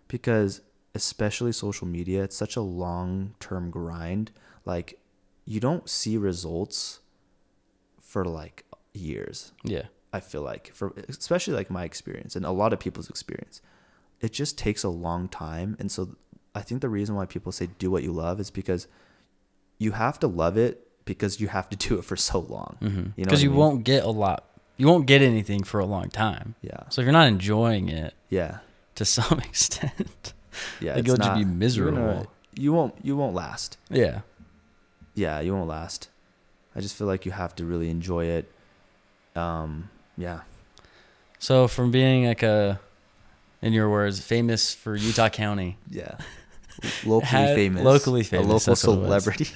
because especially social media, it's such a long term grind. Like you don't see results for like years. Yeah. I feel like for especially like my experience and a lot of people's experience, it just takes a long time. And so I think the reason why people say do what you love is because you have to love it because you have to [laughs] do it for so long. Because You know because you, I mean? won't get a lot. You won't get anything for a long time. Yeah. So if you're not enjoying it Yeah. to some [laughs] extent, Yeah. Like, it's you'll just be not- miserable. gonna- you won't you won't last. yeah. Yeah, you won't last. I just feel like you have to really enjoy it. Um yeah. So from being like a, in your words, famous for Utah County, [laughs] Yeah. Locally Had- famous. locally famous. A local that's what it was. celebrity.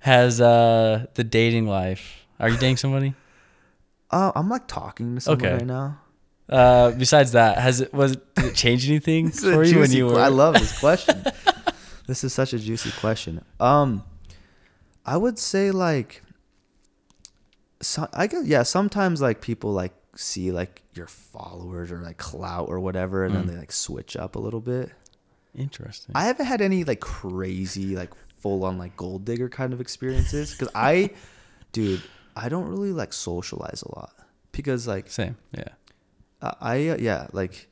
has uh the dating life. Are you dating somebody? [laughs] Uh, I'm like talking to someone Okay. right now. Uh, besides that, has it was it, did it change anything [laughs] This is a for you when juicy you que- were? I love this [laughs] question. this is such a juicy question. Um, I would say like, so, I guess yeah. Sometimes like people like see like your followers or like clout or whatever, and Mm. then they like switch up a little bit. Interesting. I haven't had any like crazy like full on like gold digger kind of experiences because I, dude, I don't really like socialize a lot because like Same. Yeah. Uh, I uh, yeah, like,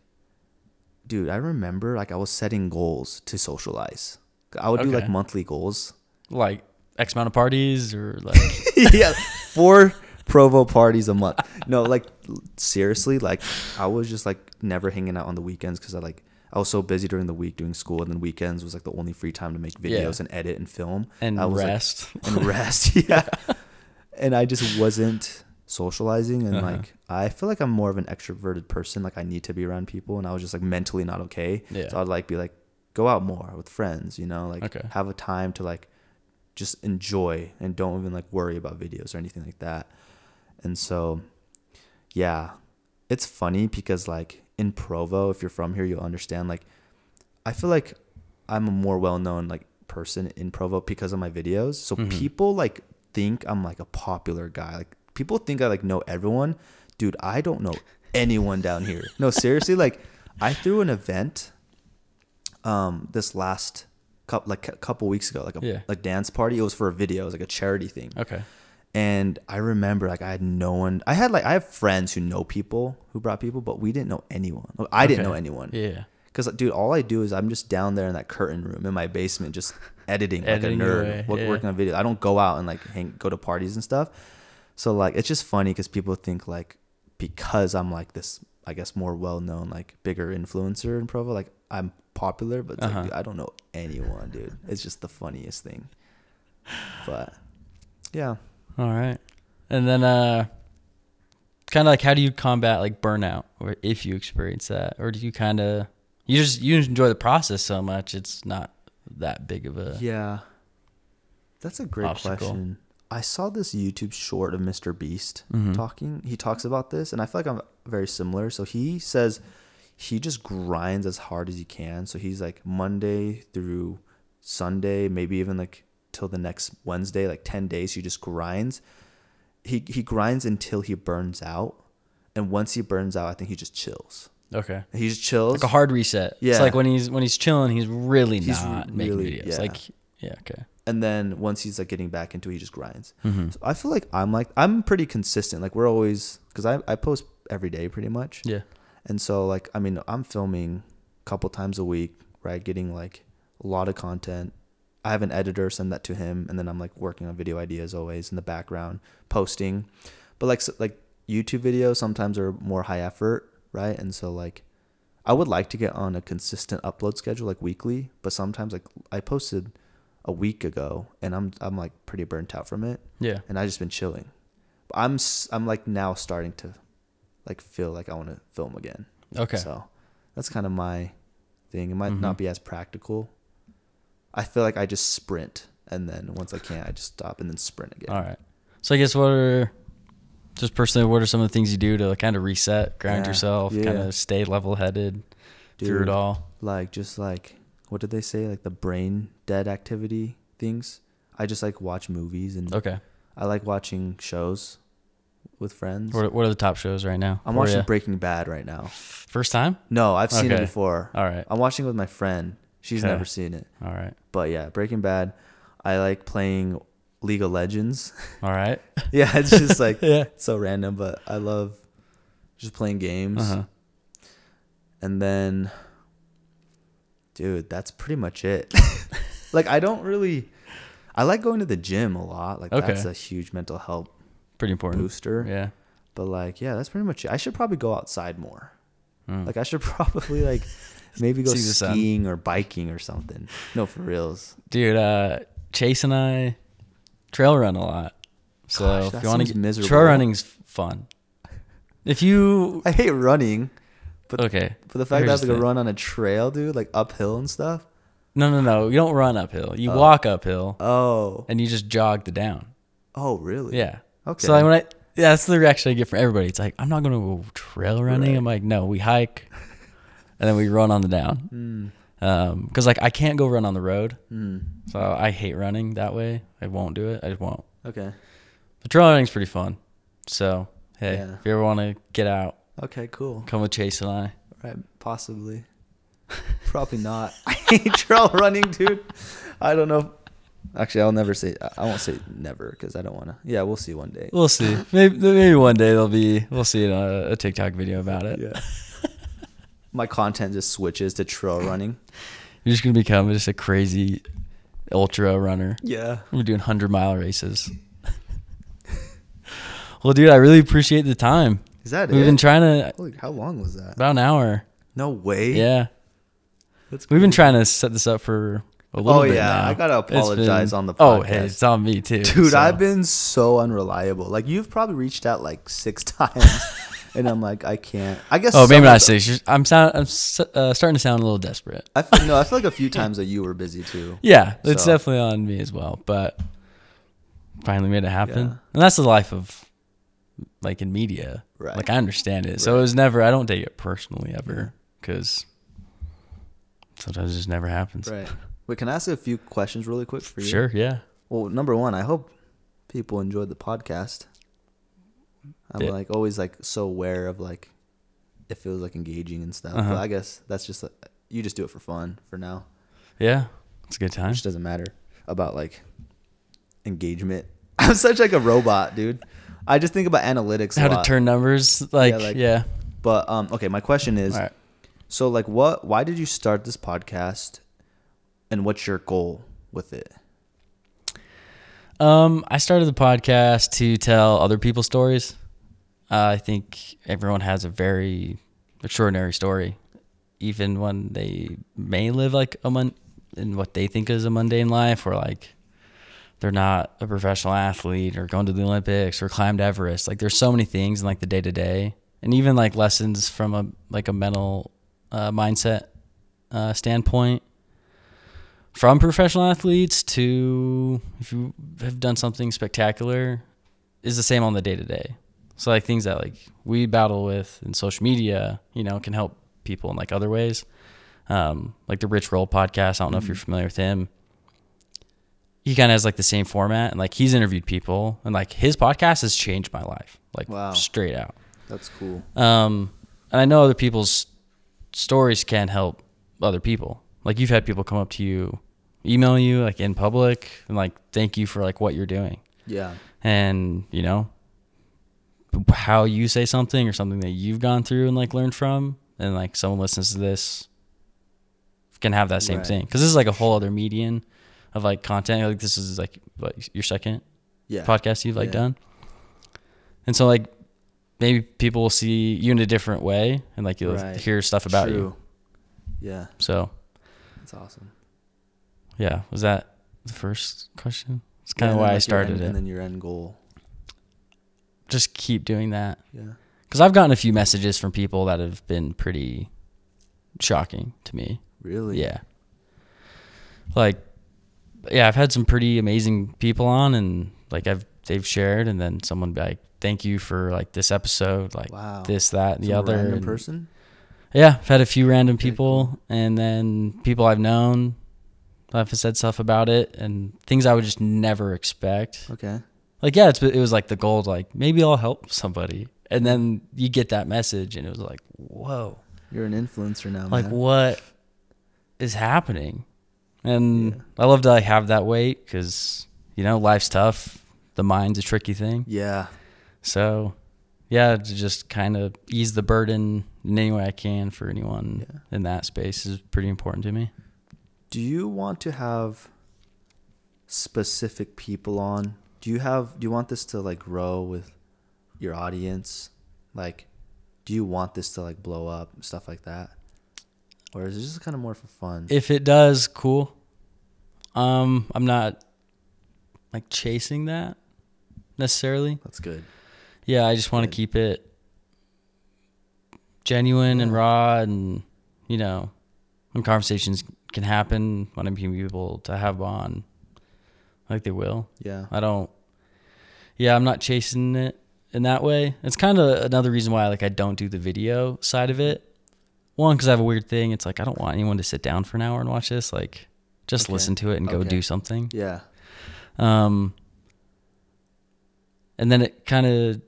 dude, I remember like I was setting goals to socialize. I would do like monthly goals. Like X amount of parties or like [laughs] yeah, four Provo parties a month. No, like seriously, like I was just like never hanging out on the weekends because I like I was so busy during the week doing school, and then weekends was like the only free time to make Yeah. videos and edit and film and I was, like, rest. and rest. [laughs] yeah, and I just wasn't socializing, and Uh-huh. like I feel like I'm more of an extroverted person. Like I need to be around people, and I was just like mentally not okay. Yeah. So I'd like be like go out more with friends, you know, like Okay. have a time to like just enjoy and don't even like worry about videos or anything like that. And so, yeah, it's funny because like in Provo, if you're from here, you'll understand. Like, I feel like I'm a more well-known like person in Provo because of my videos. So Mhm. people like think I'm like a popular guy. Like people think I like know everyone. Dude, I don't know anyone down here. No, seriously, like I threw an event um this last couple like a couple weeks ago, like a Yeah. like dance party. It was for a video. It was like a charity thing. Okay. And I remember like I had no one. I had like I have friends who know people who brought people, but we didn't know anyone. I didn't Okay. know anyone. Yeah. Cause dude, all I do is I'm just down there in that curtain room in my basement, just editing, [laughs] Editing like a nerd, away, yeah. working on video. I don't go out and like hang, go to parties and stuff. So like it's just funny because people think like because I'm like this, I guess more well known, like bigger influencer in Provo, like I'm popular, but Uh-huh. like, dude, I don't know anyone, dude. It's just the funniest thing. But yeah, All right. And then uh kind of like how do you combat like burnout or if you experience that or do you kind of you just you enjoy the process so much it's not that big of a Yeah. That's a great obstacle. question. I saw this YouTube short of Mr. Beast Mhm. talking. He talks about this, and I feel like I'm very similar. So he says he just grinds as hard as he can. So he's like Monday through Sunday, maybe even like till the next Wednesday, like 10 days, he just grinds. He, he grinds until he burns out. And once he burns out, I think he just chills. Okay He's just chills. like a hard reset Yeah. it's like when he's when he's chilling he's really He's not making really- videos yeah. like yeah okay and then once he's like getting back into it, he just grinds. mm-hmm. So I feel like I'm like I'm pretty consistent. Like we're always because I I post every day pretty much, yeah and so like I mean I'm filming a couple times a week, right? Getting like a lot of content. I have an editor send that to him, and then I'm like working on video ideas always in the background, posting. But like so, like YouTube videos sometimes are more high effort, right? And so like I would like to get on a consistent upload schedule like weekly, but sometimes like I posted a week ago and I'm I'm like pretty burnt out from it yeah and I just been chilling. But I'm I'm like now starting to like feel like I want to film again. okay So that's kind of my thing. It might Mhm. not be as practical. I feel like I just sprint and then once I can't, I just stop and then sprint again. all right so i guess what are just personally what are some of the things you do to kind of reset ground Yeah, yourself kind of stay level-headed through it all Like just like what did they say? Like the brain dead activity things. I just like watch movies and okay I like watching shows with friends. what, what are the top shows right now I'm watching? Breaking Bad right now. first time No, I've seen it before. all right I'm watching it with my friend. She's Okay. never seen it. all right But yeah, Breaking Bad. I like playing League of Legends. all right [laughs] yeah, it's just like [laughs] yeah it's so random, but I love just playing games. uh-huh And then dude, that's pretty much it. [laughs] like I don't really I like going to the gym a lot. Like Okay. that's a huge mental health pretty important booster. yeah But like yeah, that's pretty much it. I should probably go outside more. Mm. Like I should probably like maybe go the sun. skiing or biking or something. No, for reals. dude uh chase and i trail run a lot so Gosh, if that you want to get miserable. trail running's fun if you [laughs] I hate running, but okay but the fact that I have to go run on a trail, dude, like uphill and stuff. no no no you don't run uphill you Oh. walk uphill Oh, and you just jog the down oh, really? yeah Okay. so like when i yeah, that's the reaction I get from everybody. It's like, I'm not going to go trail running. I'm like, no, we hike and then we run on the down. Hmm. Mm, Um, cause like I can't go run on the road. mm, So I hate running that way. I won't do it. I just won't. okay. But trail running's pretty fun. So hey, Yeah. if you ever want to get out, Okay, cool. come with Chase and I. Right, possibly. Probably not. [laughs] I hate trail running, dude. I don't know. Actually, I'll never say. I won't say never because I don't want to. Yeah, we'll see one day. We'll see. Maybe maybe one day there'll be we'll see a, a TikTok video about it. Yeah. My content just switches to trail [laughs] running. You're just gonna become just a crazy ultra runner. Yeah. We're doing hundred mile races. [laughs] well, dude, I really appreciate the time. Is that it? We've it? been trying to Holy, how long was that? about an hour. No way. Yeah, That's we've been trying to set this up for a little bit. Oh bit yeah, now. I gotta apologize been- on the oh, podcast. Oh, hey, it's on me too, Dude, so- I've been so unreliable. Like you've probably reached out like six [laughs] times, and I'm like, I can't. I guess. Oh, maybe not six. I'm sound. I'm s- uh, starting to sound a little desperate. I feel, no, I feel like a few [laughs] times that you were busy too. Yeah, it's definitely on me as well. But finally made it happen, Yeah. and that's the life of like in media. Right. Like I understand it, so it was never. I don't take it personally ever because sometimes it just never happens. Right. Wait, can I ask a few questions really quick for you? Sure. Yeah. Well, number one, I hope people enjoyed the podcast. I'm Yeah. like always like so aware of like if it was like engaging and stuff. Uh-huh. But I guess that's just like, you just do it for fun for now. Yeah. It's a good It time. just doesn't matter about like engagement. [laughs] I'm such like a robot, dude. I just think about analytics. How to turn numbers? Like, like- yeah. But um, okay, my question is, right. so like, what? Why did you start this podcast, and what's your goal with it? Um, I started the podcast to tell other people's stories. Uh, I think everyone has a very extraordinary story, even when they may live like a mon- in what they think is a mundane life, or like they're not a professional athlete or going to the Olympics or climbed Everest. Like there's so many things in like the day to day, and even like lessons from a like a mental uh, mindset uh, standpoint from professional athletes to if you have done something spectacular is the same on the day to day. So like things that like we battle with in social media, you know, can help people in like other ways. Um, like the Rich Roll podcast. I don't know if you're familiar with him. He kind of has like the same format, and like he's interviewed people, and like his podcast has changed my life, like Wow. straight out. That's cool. Um, and I know other people's stories can help other people. Like you've had people come up to you, email you like in public, and like thank you for like what you're doing, Yeah. and you know how you say something or something that you've gone through and like learned from, and like someone listens to this can have that same Right. thing because this is like a whole other median of like content. Like this is like what, your second Yeah. podcast you've like Yeah. done. And so like maybe people will see you in a different way and like you'll Right. hear stuff about you. Yeah. So That's awesome. yeah, was that the first question? It's kind of why I started end- it. And then your end goal. Just keep doing that Yeah. because I've gotten a few messages from people that have been pretty shocking to me. Really? Yeah. Like, yeah, I've had some pretty amazing people on, and like I've they've shared, and then someone be like, "Thank you for like this episode, like Wow. this, that, and the Some other." random and- person. Yeah, I've had a few random people, and then people I've known have said stuff about it, and things I would just never expect. Okay. Like, yeah, it's it was like the gold, like maybe I'll help somebody, and then you get that message, and it was like, whoa You're an influencer now, like man. what is happening and Yeah. i love to like have that weight because you know life's tough the mind's a tricky thing Yeah. so yeah to just kind of ease the burden in any way i can for anyone Yeah. in that space is pretty important to me Do you want to have specific people on? Do you have do you want this to like grow with your audience? Like do you want this to like blow up and stuff like that? Or is it just kind of more for fun? if it does cool um i'm not like chasing that necessarily That's good. Yeah i just want to keep it genuine and raw and you know when conversations can happen when i'm able to have on like they will Yeah. i don't yeah i'm not chasing it in that way it's kind of another reason why like i don't do the video side of it one because i have a weird thing it's like i don't want anyone to sit down for an hour and watch this like just Okay. listen to it and go Okay. do something Yeah. um, and then it kind of,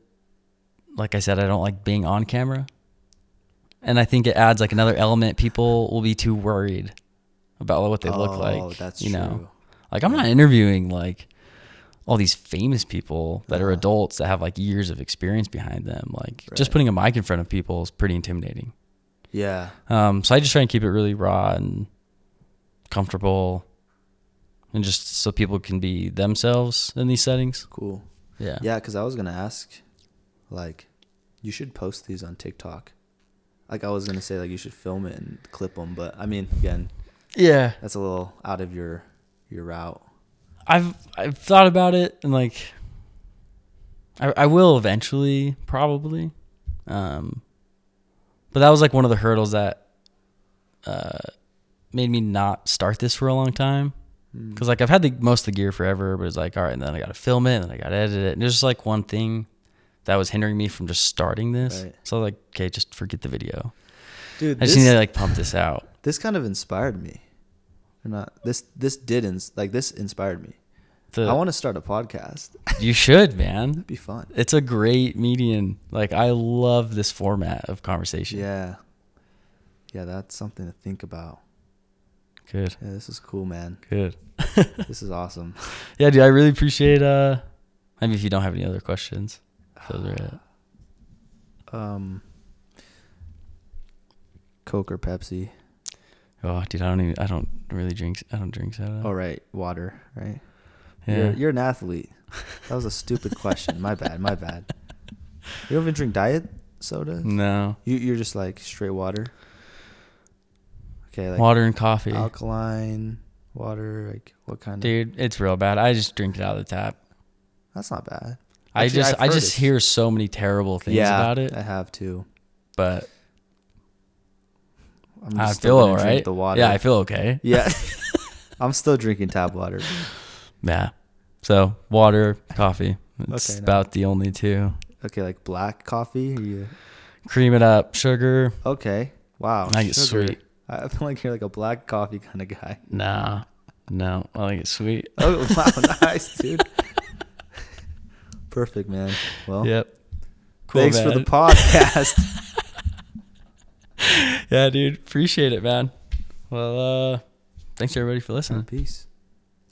like I said, I don't like being on camera. And I think it adds like another element. People will be too worried about what they look Oh, like. that's you true. know, Like I'm not interviewing like all these famous people that are Uh-huh. adults that have like years of experience behind them. Like just putting a mic in front of people is pretty intimidating. Yeah. Um, so I just try and keep it really raw and comfortable, and just so people can be themselves in these settings. Cool. Yeah. Yeah, because I was gonna ask, like, you should post these on TikTok. Like I was gonna say, like you should film it and clip them, but I mean, again, Yeah. that's a little out of your your route. I've I've thought about it and like I I will eventually probably. Um but that was like one of the hurdles that uh made me not start this for a long time. Mm. Cuz like I've had the most of the gear forever, but it's like all right, and then I got to film it and then I got to edit it. And there's just like one thing that was hindering me from just starting this. Right. So I was like, okay, just forget the video. Dude, I just this, need to like pump this out. this kind of inspired me. Or not this this did ins- like this inspired me. The, I want to start a podcast. [laughs] you should, man. That'd be fun. It's a great median. Like I love this format of conversation. Yeah. Yeah, that's something to think about. Good. Yeah, this is cool, man. Good. This is awesome. [laughs] Yeah, dude, I really appreciate uh I mean if you don't have any other questions. Those are it. Um, Coke or Pepsi? Oh, dude, I don't even I don't really drink I don't drink soda. Oh, right, water, right? yeah. You're, you're an athlete. [laughs] That was a stupid question. My bad. My bad. You don't even drink diet soda? no. You you're just like straight water. Okay, like Water and coffee. alkaline water. Like what kind of? Dude, it's real bad. I just drink it out of the tap. That's not bad. I Actually, just I've I heard just it's- hear so many terrible things yeah, about it, I have too. but I'm I still feel gonna drink alright. The water. Yeah, I feel okay. [laughs] Yeah. [laughs] I'm still drinking tap water. Yeah. So water, coffee. It's Okay, no. about the only two. Okay, like black coffee. Cream it up, sugar. okay. Wow. I get sugar. sweet. I feel like you're like a black coffee kind of guy. Nah, no, I like it sweet. Oh wow, [laughs] nice, dude. Perfect, man. Well, Yep. Cool, thanks for the podcast. [laughs] yeah, dude. Appreciate it, man. Well, uh, thanks everybody for listening. Peace.